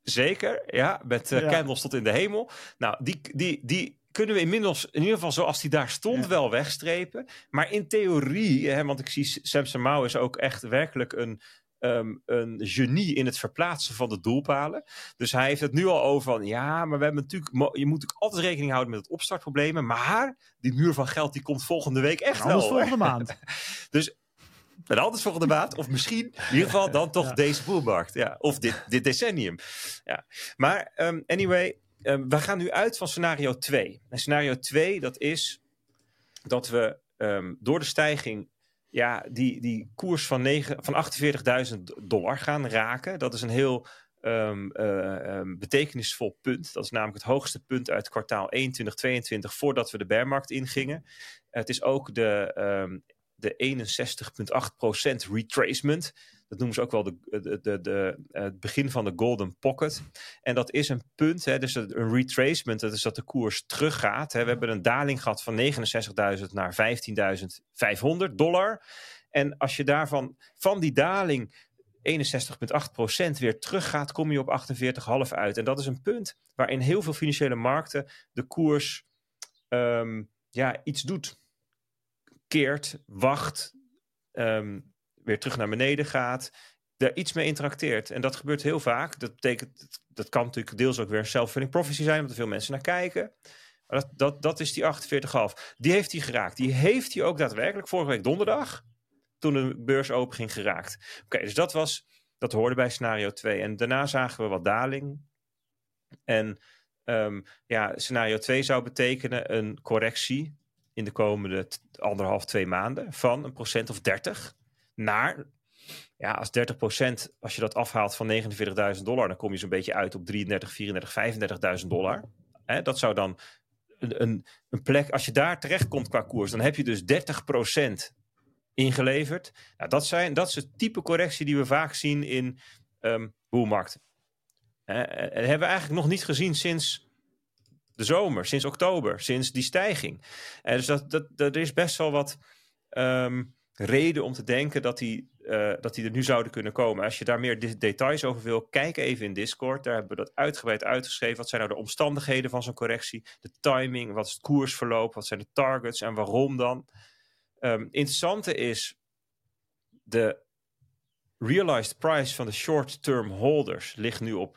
Zeker, ja, met uh, candles tot in de hemel. Nou, die, die, die kunnen we inmiddels, in ieder geval zoals die daar stond, wel wegstrepen. Maar in theorie, hè, want ik zie Samson Mao is ook echt werkelijk een, Ehm, een genie in het verplaatsen van de doelpalen. Dus hij heeft het nu al over van ja, maar we hebben natuurlijk, je moet natuurlijk altijd rekening houden met het opstartproblemen. Maar die muur van geld die komt volgende week echt wel. volgende maand. dus en anders volgende maand. Of misschien, in ieder geval, dan toch deze boelmarkt. Ja, of dit, dit decennium. Ja. Maar um, anyway, um, we gaan nu uit van scenario 2. En scenario 2, dat is dat we um, door de stijging ja, die, die koers van, van 48.000 dollar gaan raken. Dat is een heel um, uh, betekenisvol punt. Dat is namelijk het hoogste punt uit kwartaal 1 2022 voordat we de bearmarkt ingingen. het is ook de, um, de 61,8% retracement. Dat noemen ze ook wel de, de, de, de, het begin van de golden pocket. En dat is een punt, hè, dus een retracement, dat is dat de koers teruggaat. Hè. We hebben een daling gehad van 69.000 naar 15.500 dollar. En als je daarvan, van die daling 61,8% weer teruggaat, kom je op 48,5 uit. En dat is een punt waarin heel veel financiële markten de koers um, ja, iets doet. Keert, wacht, um, weer terug naar beneden gaat, daar iets mee interacteert. En dat gebeurt heel vaak. Dat betekent, dat kan natuurlijk deels ook weer self-fulfilling prophecy zijn, omdat er veel mensen naar kijken. Maar dat, dat, dat is die 48,5. Die heeft hij geraakt. Die heeft hij ook daadwerkelijk vorige week donderdag, toen de beurs open ging, geraakt. Oké, dus dat was, dat hoorde bij scenario 2. En daarna zagen we wat daling. En um, ja, scenario 2 zou betekenen een correctie in de komende anderhalf, twee maanden van een procent of 30 naar, ja, als 30%, als je dat afhaalt van 49.000 dollar, dan kom je zo'n beetje uit op 33, 34, 35.000 dollar. Hè, dat zou dan een, een, een, plek, als je daar terecht komt qua koers, dan heb je dus 30% ingeleverd. Nou, dat, zijn, dat is het type correctie die we vaak zien in um, boelmarkten. En hebben we eigenlijk nog niet gezien sinds de zomer, sinds oktober, sinds die stijging. En dus dat, dat, dat, er is best wel wat um, reden om te denken dat die, uh, dat die er nu zouden kunnen komen. Als je daar meer details over wil, kijk even in Discord. Daar hebben we dat uitgebreid uitgeschreven. Wat zijn nou de omstandigheden van zo'n correctie? De timing, wat is het koersverloop? Wat zijn de targets en waarom dan? Um, interessante is de realized price van de short-term holders ligt nu op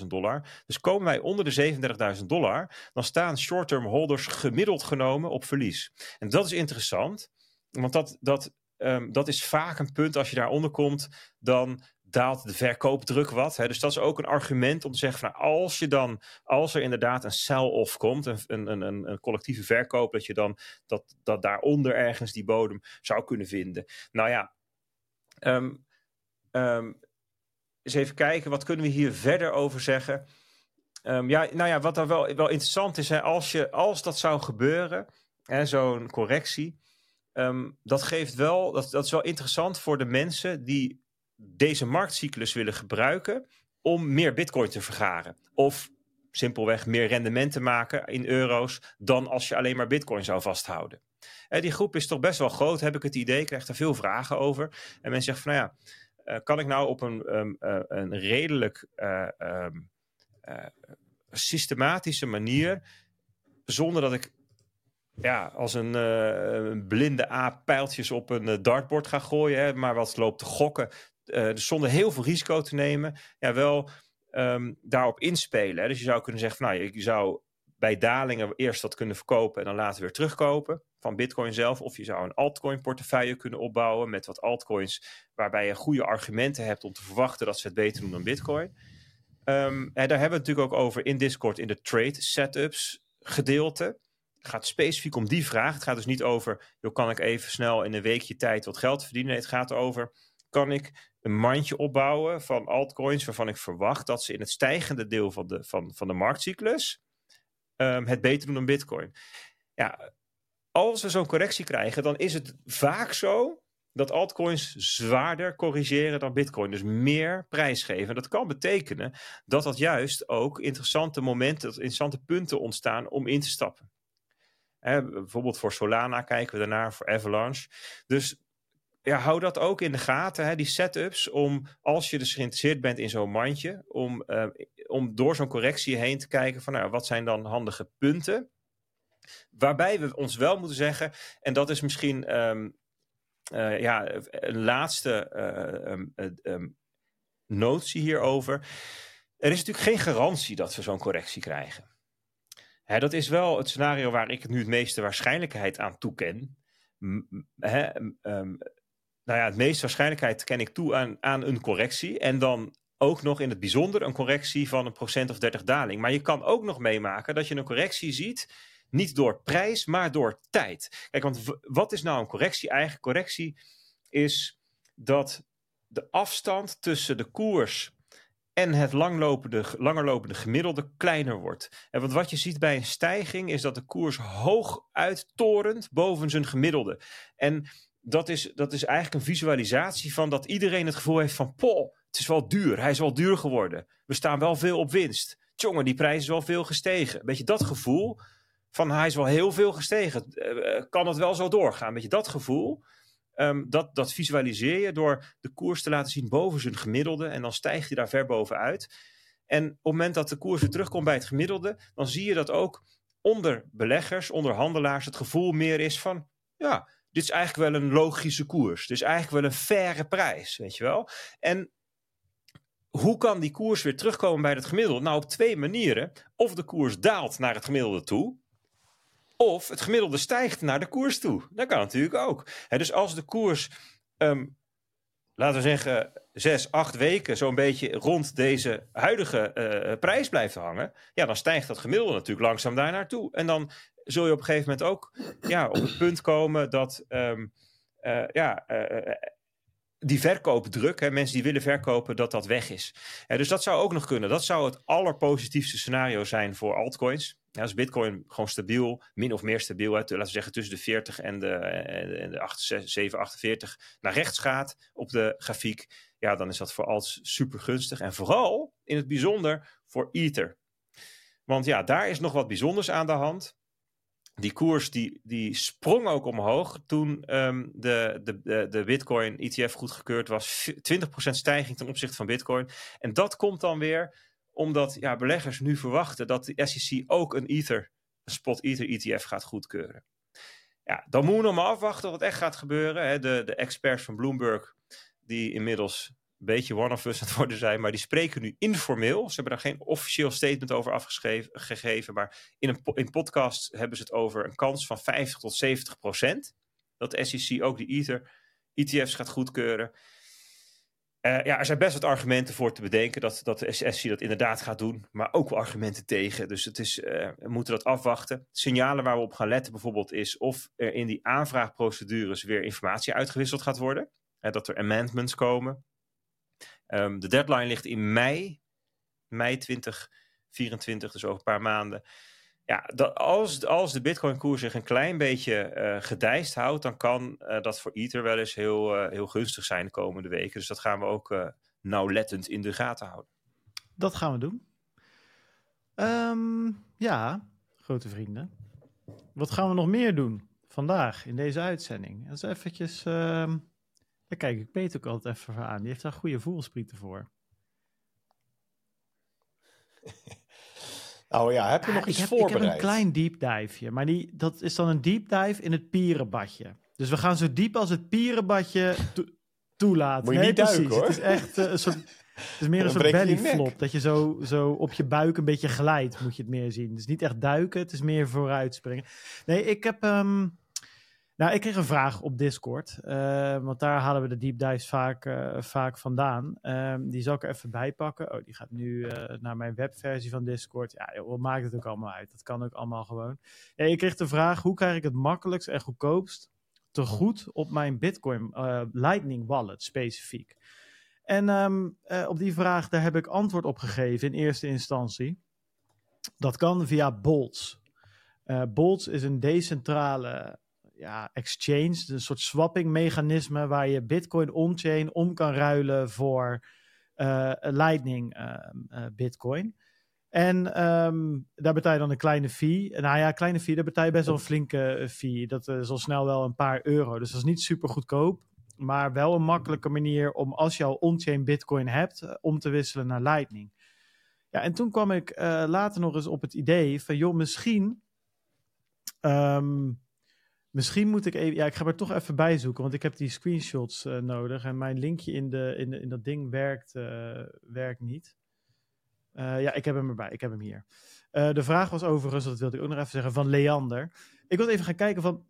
37.000 dollar. Dus komen wij onder de 37.000 dollar, dan staan short-term holders gemiddeld genomen op verlies. En dat is interessant, want dat, dat, um, dat is vaak een punt als je daaronder komt, dan daalt de verkoopdruk wat. Hè? Dus dat is ook een argument om te zeggen van nou, als je dan, als er inderdaad een sell-off komt, een, een, een, een, collectieve verkoop, dat je dan dat, dat daaronder ergens die bodem zou kunnen vinden. Nou ja, um, um, eens even kijken, wat kunnen we hier verder over zeggen? Ja, nou ja, wat dan wel, wel interessant is, hè, als, je, als dat zou gebeuren, zo'n correctie, um, dat geeft wel, dat, dat is wel interessant voor de mensen die deze marktcyclus willen gebruiken om meer bitcoin te vergaren. Of simpelweg meer rendement te maken in euro's dan als je alleen maar bitcoin zou vasthouden. En die groep is toch best wel groot, heb ik het idee. Ik krijg er veel vragen over. En mensen zeggen van, nou ja, uh, kan ik nou op een, um, uh, een redelijk um, systematische manier, zonder dat ik ja, als een, een blinde aap pijltjes op een dartboard ga gooien, hè, maar wat loopt te gokken, dus zonder heel veel risico te nemen, ja, wel um, daarop inspelen. Hè? Dus je zou kunnen zeggen, nou, je zou bij dalingen eerst wat kunnen verkopen en dan later weer terugkopen van Bitcoin zelf. Of je zou een altcoin portefeuille kunnen opbouwen met wat altcoins waarbij je goede argumenten hebt om te verwachten dat ze het beter doen dan Bitcoin. Um, en daar hebben we het natuurlijk ook over in Discord in de trade setups gedeelte. Gaat specifiek om die vraag. Het gaat dus niet over, joh, kan ik even snel in een weekje tijd wat geld verdienen? Nee, het gaat over, kan ik een mandje opbouwen van altcoins waarvan ik verwacht dat ze in het stijgende deel van de, van, van de marktcyclus um, het beter doen dan Bitcoin. Ja, als we zo'n correctie krijgen, dan is het vaak zo dat altcoins zwaarder corrigeren dan Bitcoin. Dus meer prijs geven. Dat kan betekenen dat dat juist ook interessante momenten, interessante punten ontstaan om in te stappen. Bijvoorbeeld voor Solana kijken we daarnaar, voor Avalanche. Dus ja, hou dat ook in de gaten, hè, die setups, om als je dus geïnteresseerd bent in zo'n mandje, om, uh, om door zo'n correctie heen te kijken van nou, wat zijn dan handige punten. Waarbij we ons wel moeten zeggen, en dat is misschien um, uh, ja, een laatste uh, um, notie hierover. Er is natuurlijk geen garantie dat we zo'n correctie krijgen. Hè, dat is wel het scenario waar ik nu het meeste waarschijnlijkheid aan toeken. Hè, um, nou ja, het meeste waarschijnlijkheid ken ik toe aan, aan een correctie. En dan ook nog in het bijzonder een correctie van een procent of 30 daling. Maar je kan ook nog meemaken dat je een correctie ziet, niet door prijs, maar door tijd. Kijk, want wat is nou een correctie? Eigen correctie is dat de afstand tussen de koers en het langlopende, langerlopende gemiddelde kleiner wordt. En want wat je ziet bij een stijging is dat de koers hoog uittorent boven zijn gemiddelde. En dat is, dat is eigenlijk een visualisatie van dat iedereen het gevoel heeft van... Poh, het is wel duur, hij is wel duur geworden. We staan wel veel op winst. Tjonge, die prijs is wel veel gestegen. Weet je, dat gevoel van hij is wel heel veel gestegen. Uh, kan het wel zo doorgaan? Weet je, dat gevoel... Um, dat, dat visualiseer je door de koers te laten zien boven zijn gemiddelde. En dan stijgt hij daar ver bovenuit. En op het moment dat de koers weer terugkomt bij het gemiddelde, dan zie je dat ook onder beleggers, onder handelaars, het gevoel meer is van: ja, dit is eigenlijk wel een logische koers. Dit is eigenlijk wel een faire prijs, weet je wel. En hoe kan die koers weer terugkomen bij het gemiddelde? Nou, op twee manieren. Of de koers daalt naar het gemiddelde toe, of het gemiddelde stijgt naar de koers toe. Dat kan natuurlijk ook. dus als de koers, um, laten we zeggen, zes, acht weken zo'n beetje rond deze huidige uh, prijs blijft hangen, ja, dan stijgt dat gemiddelde natuurlijk langzaam daar naartoe. En dan zul je op een gegeven moment ook ja, op het punt komen dat um, uh, ja, uh, die verkoopdruk, hè, mensen die willen verkopen, dat dat weg is. dus dat zou ook nog kunnen. Dat zou het allerpositiefste scenario zijn voor altcoins. Als Bitcoin gewoon stabiel, min of meer stabiel, hè, laten we zeggen tussen de 40 en de, en de 7, 48 naar rechts gaat op de grafiek, ja, dan is dat voor alts super gunstig. En vooral in het bijzonder voor Ether. Want ja, daar is nog wat bijzonders aan de hand die koers die, die sprong ook omhoog toen um, de, de, de, Bitcoin ETF goedgekeurd was. 20% stijging ten opzichte van Bitcoin. En dat komt dan weer omdat ja, beleggers nu verwachten dat de SEC ook een Ether, een spot Ether ETF gaat goedkeuren. Ja, dan moeten we nog maar afwachten wat echt gaat gebeuren. Hè. De, de experts van Bloomberg, die inmiddels beetje one of us aan het worden zijn, maar die spreken nu informeel. Ze hebben daar geen officieel statement over afgegeven, maar in een in podcast hebben ze het over een kans van 50 tot 70 procent dat de SEC ook die Ether ETF's gaat goedkeuren. Uh, ja, er zijn best wat argumenten voor te bedenken dat, dat de SEC dat inderdaad gaat doen, maar ook wel argumenten tegen. Dus het is, uh, we moeten dat afwachten. Signalen waar we op gaan letten bijvoorbeeld is of er in die aanvraagprocedures weer informatie uitgewisseld gaat worden. dat er amendments komen. Um, de deadline ligt in mei, mei 2024, dus over een paar maanden. Ja, dat, als, als de Bitcoin-koers zich een klein beetje uh, gedijst houdt, dan kan uh, dat voor Ether wel eens heel, uh, heel gunstig zijn de komende weken. Dus dat gaan we ook nauwlettend in de gaten houden. Dat gaan we doen. Um, ja, grote vrienden. Wat gaan we nog meer doen vandaag in deze uitzending? Dat is eventjes. Uh, daar kijk ik Peter ook altijd even aan. Die heeft daar goede voelsprieten voor. Nou ja, heb je nog iets heb, voorbereid? Ik heb een klein deep diveje, maar die, dat is dan een deep dive in het pierenbadje. Dus we gaan zo diep als het pierenbadje to toelaten. Moet je nee, niet duiken hoor. Het is echt uh, een soort... Het is meer een soort belly flop. Dat je zo, zo op je buik een beetje glijdt, moet je het meer zien. Het is niet echt duiken, het is meer vooruitspringen. Nee, ik heb... Ehm, nou, ik kreeg een vraag op Discord, uh, want daar halen we de deep dives vaak, uh, vaak vandaan. Um, die zal ik er even bijpakken. Oh, die gaat nu uh, naar mijn webversie van Discord. Ja, wat maakt het ook allemaal uit? Dat kan ook allemaal gewoon. Ik kreeg de vraag, hoe krijg ik het makkelijkst en goedkoopst te goed op mijn Bitcoin Lightning wallet specifiek? En um, op die vraag, daar heb ik antwoord op gegeven in eerste instantie. Dat kan via Bolts. Bolts is een decentrale ja, exchange, een soort swapping mechanisme waar je Bitcoin on-chain om kan ruilen voor uh, Lightning uh, Bitcoin. En um, daar betaal je dan een kleine fee. Nou ja, kleine fee, daar betaal je best wel een flinke fee. Dat is al snel wel een paar euro. Dus dat is niet super goedkoop. Maar wel een makkelijke manier om als je al on-chain Bitcoin hebt, om te wisselen naar Lightning. Ja, en toen kwam ik later nog eens op het idee van, joh, misschien um, Misschien moet ik even. Ja, ik ga er toch even bij zoeken, want ik heb die screenshots uh, nodig. En mijn linkje in, de, in, in dat ding werkt, uh, werkt niet. Uh, ja, ik heb hem erbij. Ik heb hem hier. de vraag was overigens, dat wilde ik ook nog even zeggen, van Leander. Ik wil even gaan kijken van.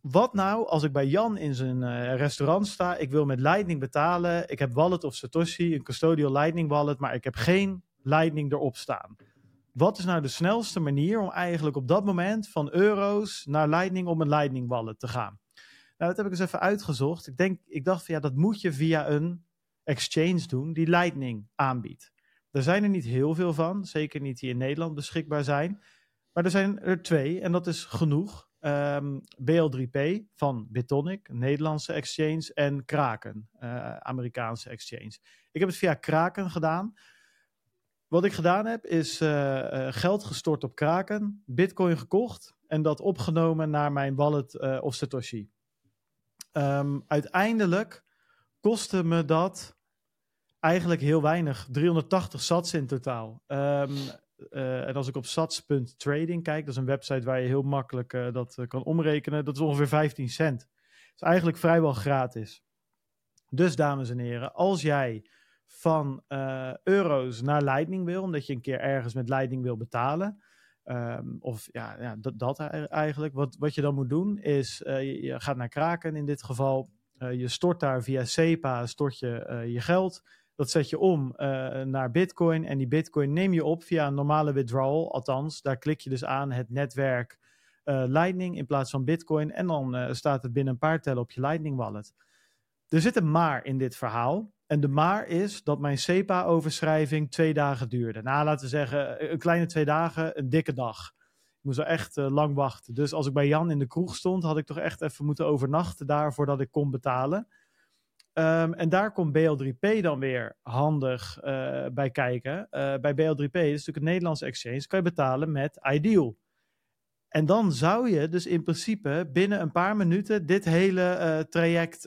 Wat nou als ik bij Jan in zijn restaurant sta? Ik wil met Lightning betalen. Ik heb Wallet of Satoshi, een custodial Lightning wallet, maar ik heb geen Lightning erop staan. Wat is nou de snelste manier om eigenlijk op dat moment van euro's naar Lightning om een Lightning wallet te gaan? Nou, dat heb ik eens even uitgezocht. Ik, denk, ik dacht van ja, dat moet je via een exchange doen die Lightning aanbiedt. Er zijn er niet heel veel van, zeker niet die in Nederland beschikbaar zijn. Maar er zijn er twee en dat is genoeg. Ehm, BL3P van Bitonic, Nederlandse exchange, en Kraken, uh, Amerikaanse exchange. Ik heb het via Kraken gedaan. Wat ik gedaan heb, is uh, uh, geld gestort op Kraken, Bitcoin gekocht en dat opgenomen naar mijn wallet uh, of Satoshi. Um, uiteindelijk kostte me dat eigenlijk heel weinig, 380 sats in totaal. Um, en als ik op sats.trading kijk, dat is een website waar je heel makkelijk dat kan omrekenen, dat is ongeveer 15 cent. Dat is eigenlijk vrijwel gratis. Dus dames en heren, als jij van uh, euro's naar Lightning wil, omdat je een keer ergens met Lightning wil betalen. Um, of ja, ja dat, dat, eigenlijk. Wat, wat je dan moet doen is, uh, je, gaat naar Kraken in dit geval. Uh, je stort daar via SEPA stort je, je geld. Dat zet je om naar Bitcoin. En die Bitcoin neem je op via een normale withdrawal. Althans, daar klik je dus aan het netwerk Lightning in plaats van Bitcoin. En dan staat het binnen een paar tellen op je Lightning wallet. Er zit een maar in dit verhaal. En de maar is dat mijn SEPA-overschrijving twee dagen duurde. Nou, laten we zeggen, een kleine twee dagen, een dikke dag. Ik moest wel echt uh, lang wachten. Dus als ik bij Jan in de kroeg stond, had ik toch echt even moeten overnachten daar voordat ik kon betalen. Um, en daar komt BL3P dan weer handig uh, bij kijken. Bij BL3P, dat is natuurlijk een Nederlandse exchange, kan je betalen met Ideal. En dan zou je dus in principe binnen een paar minuten dit hele traject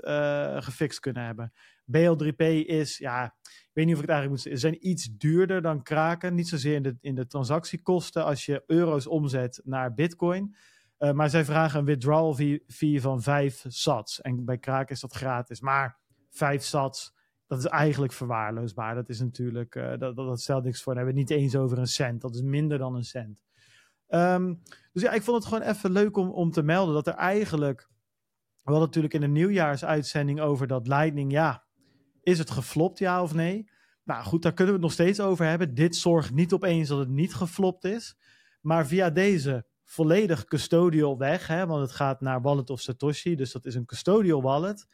gefixt kunnen hebben. BL3P is, ja, ik weet niet of ik het eigenlijk moet zeggen, zijn iets duurder dan Kraken. Niet zozeer in de, in de transactiekosten als je euro's omzet naar Bitcoin. Uh, maar zij vragen een withdrawal fee, van 5 sats. En bij Kraken is dat gratis. Maar 5 sats, dat is eigenlijk verwaarloosbaar. Dat is natuurlijk, uh, dat, dat, stelt niks voor. Dan hebben we het niet eens over een cent. Dat is minder dan een cent. Um, dus ja, ik vond het gewoon even leuk om, om te melden dat er eigenlijk. We hadden natuurlijk in de nieuwjaarsuitzending over dat Lightning, ja, is het geflopt, ja of nee? Nou goed, daar kunnen we het nog steeds over hebben. Dit zorgt niet opeens dat het niet geflopt is. Maar via deze volledig custodial weg, hè, want het gaat naar Wallet of Satoshi, dus dat is een custodial wallet.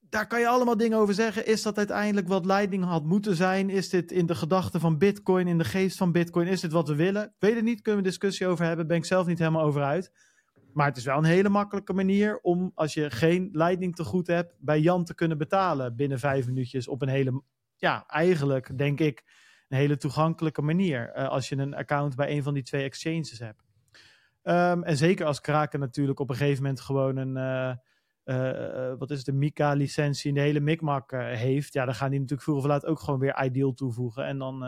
Daar kan je allemaal dingen over zeggen. Is dat uiteindelijk wat Lightning had moeten zijn? Is dit in de gedachten van Bitcoin, in de geest van Bitcoin? Is dit wat we willen? Weet het niet, kunnen we discussie over hebben. Ben ik zelf niet helemaal over uit. Maar het is wel een hele makkelijke manier om, als je geen leiding te goed hebt, bij Jan te kunnen betalen binnen vijf minuutjes op een hele, ja, eigenlijk denk ik, een hele toegankelijke manier. Uh, als je een account bij een van die twee exchanges hebt. Um, en zeker als Kraken natuurlijk op een gegeven moment gewoon een, uh, uh, wat is het, een Mika-licentie in de hele mikmak heeft. Ja, dan gaan die natuurlijk vroeg of laat ook gewoon weer Ideal toevoegen. En dan,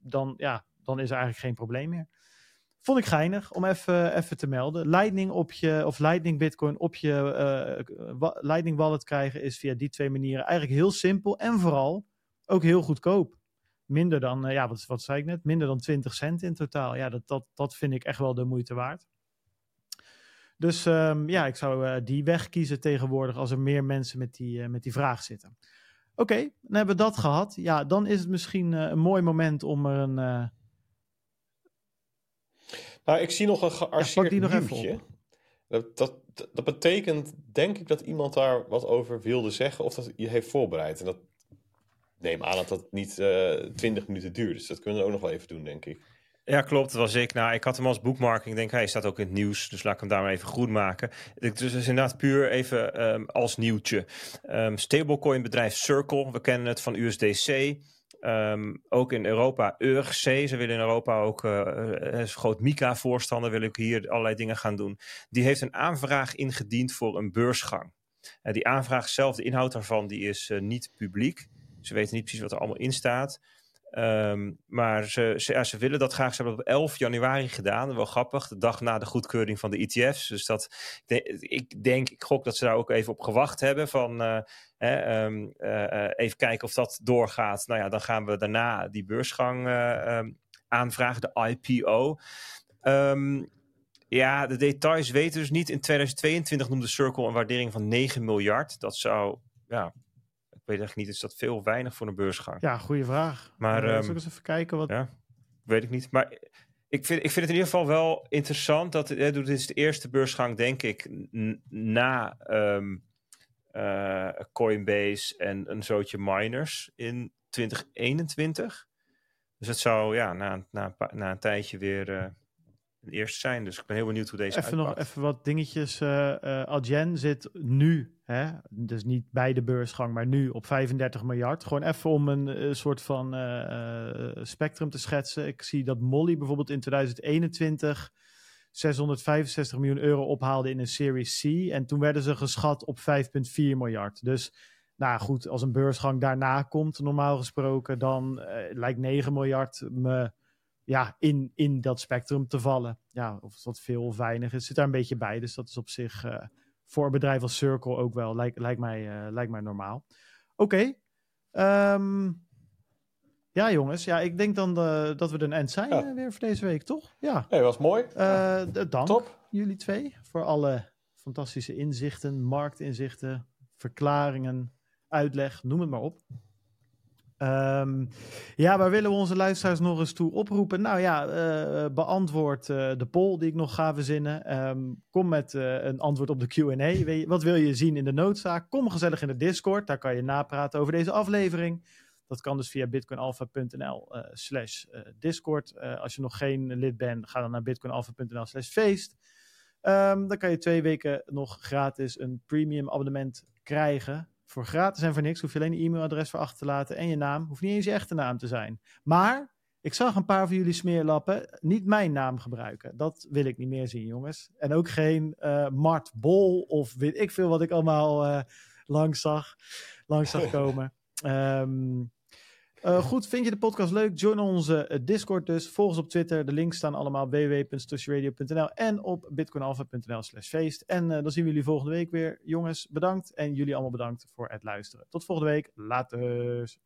dan, ja, dan is er eigenlijk geen probleem meer. Vond ik geinig om even, even te melden. Lightning op je, of Lightning Bitcoin op je uh, Lightning Wallet krijgen is via die twee manieren eigenlijk heel simpel en vooral ook heel goedkoop. Minder dan, uh, ja, wat, wat zei ik net? Minder dan 20 cent in totaal. Ja, dat, dat, dat vind ik echt wel de moeite waard. Dus um, ja, ik zou uh, die weg kiezen tegenwoordig als er meer mensen met die, met die vraag zitten. Oké, dan hebben we dat gehad. Ja, dan is het misschien een mooi moment om er een nou, ik zie nog een gearseerd ja, nieuwtje. Dat, dat, dat betekent, denk ik, dat iemand daar wat over wilde zeggen of dat je heeft voorbereid. En dat neem aan dat dat niet uh, eh, 20 minuten duurt. Dus dat kunnen we ook nog wel even doen, denk ik. Ja, klopt. Dat was ik. Nou, ik had hem als boekmarking. Ik denk, hij staat ook in het nieuws. Dus laat ik hem daar maar even goed maken. Dus is inderdaad puur even um, als nieuwtje. Um, stablecoin bedrijf Circle. We kennen het van USDC. Ehm, ook in Europa, URC, ze willen in Europa ook, uh, groot Mika-voorstander, wil ik hier allerlei dingen gaan doen. Die heeft een aanvraag ingediend voor een beursgang. Die aanvraag zelf, de inhoud daarvan, die is niet publiek. Ze weten niet precies wat er allemaal in staat. Um, maar ze, ze, willen dat graag. Ze hebben dat op 11 januari gedaan. Wel grappig, de dag na de goedkeuring van de ETF's. Dus dat, ik denk, ik gok dat ze daar ook even op gewacht hebben. Van uh, hè, um, uh, even kijken of dat doorgaat. Nou ja, dan gaan we daarna die beursgang um, aanvragen, de IPO. ja, de details weten dus niet. In 2022 noemde Circle een waardering van 9 miljard. Dat zou ja, weet echt niet, is dat veel weinig voor een beursgang? Ja, goede vraag. Maar uh, um, eens even kijken wat. Ja, weet ik niet. Maar ik vind, ik vind het in ieder geval wel interessant dat hè, dit is de eerste beursgang, denk ik, na um, uh, Coinbase en een zootje miners in 2021. Dus het zou ja, na, na, na een tijdje weer. Uh, eerst zijn. Dus ik ben heel benieuwd hoe deze Even nog even wat dingetjes. Uh, uh, Adyen zit nu, hè, dus niet bij de beursgang, maar nu op 35 miljard. Gewoon even om een uh, soort van spectrum te schetsen. Ik zie dat Molly bijvoorbeeld in 2021 665 miljoen euro ophaalde in een Series C. En toen werden ze geschat op 5,4 miljard. Dus nou goed, als een beursgang daarna komt, normaal gesproken, dan lijkt 9 miljard me ja, in, in dat spectrum te vallen. Ja, of dat veel of weinig is, zit daar een beetje bij. Dus dat is op zich uh, voor een bedrijf als Circle ook wel, lijkt, lijkt, mij, uh, lijkt mij normaal. Oké. Okay. Um, ja, jongens. Ja, ik denk dan uh, dat we er een end zijn ja. weer voor deze week, toch? Ja. Nee, was mooi. Dank Top. jullie twee voor alle fantastische inzichten, marktinzichten, verklaringen, uitleg, noem het maar op. Um, ja, waar willen we onze luisteraars nog eens toe oproepen? Nou ja, uh, beantwoord uh, de poll die ik nog ga verzinnen. Um, kom met uh, een antwoord op de Q&A. Wat wil je zien in de noodzaak? Kom gezellig in de Discord. Daar kan je napraten over deze aflevering. Dat kan dus via bitcoinalpha.nl slash Discord. als je nog geen lid bent, ga dan naar bitcoinalpha.nl slash feest. Um, dan kan je twee weken nog gratis een premium abonnement krijgen voor gratis en voor niks. Hoef je alleen een e-mailadres voor achter te laten en je naam. Hoeft niet eens je echte naam te zijn. Maar ik zag een paar van jullie smeerlappen niet mijn naam gebruiken. Dat wil ik niet meer zien, jongens. En ook geen uh, Mart Bol of weet ik veel wat ik allemaal uh, langs, zag, langs zag komen. Um, uh, goed, vind je de podcast leuk? Join onze uh, Discord dus. Volg ons op Twitter. De links staan allemaal op en op bitcoinalpha.nl slash feest. En uh, dan zien we jullie volgende week weer. Jongens, bedankt. En jullie allemaal bedankt voor het luisteren. Tot volgende week. Later.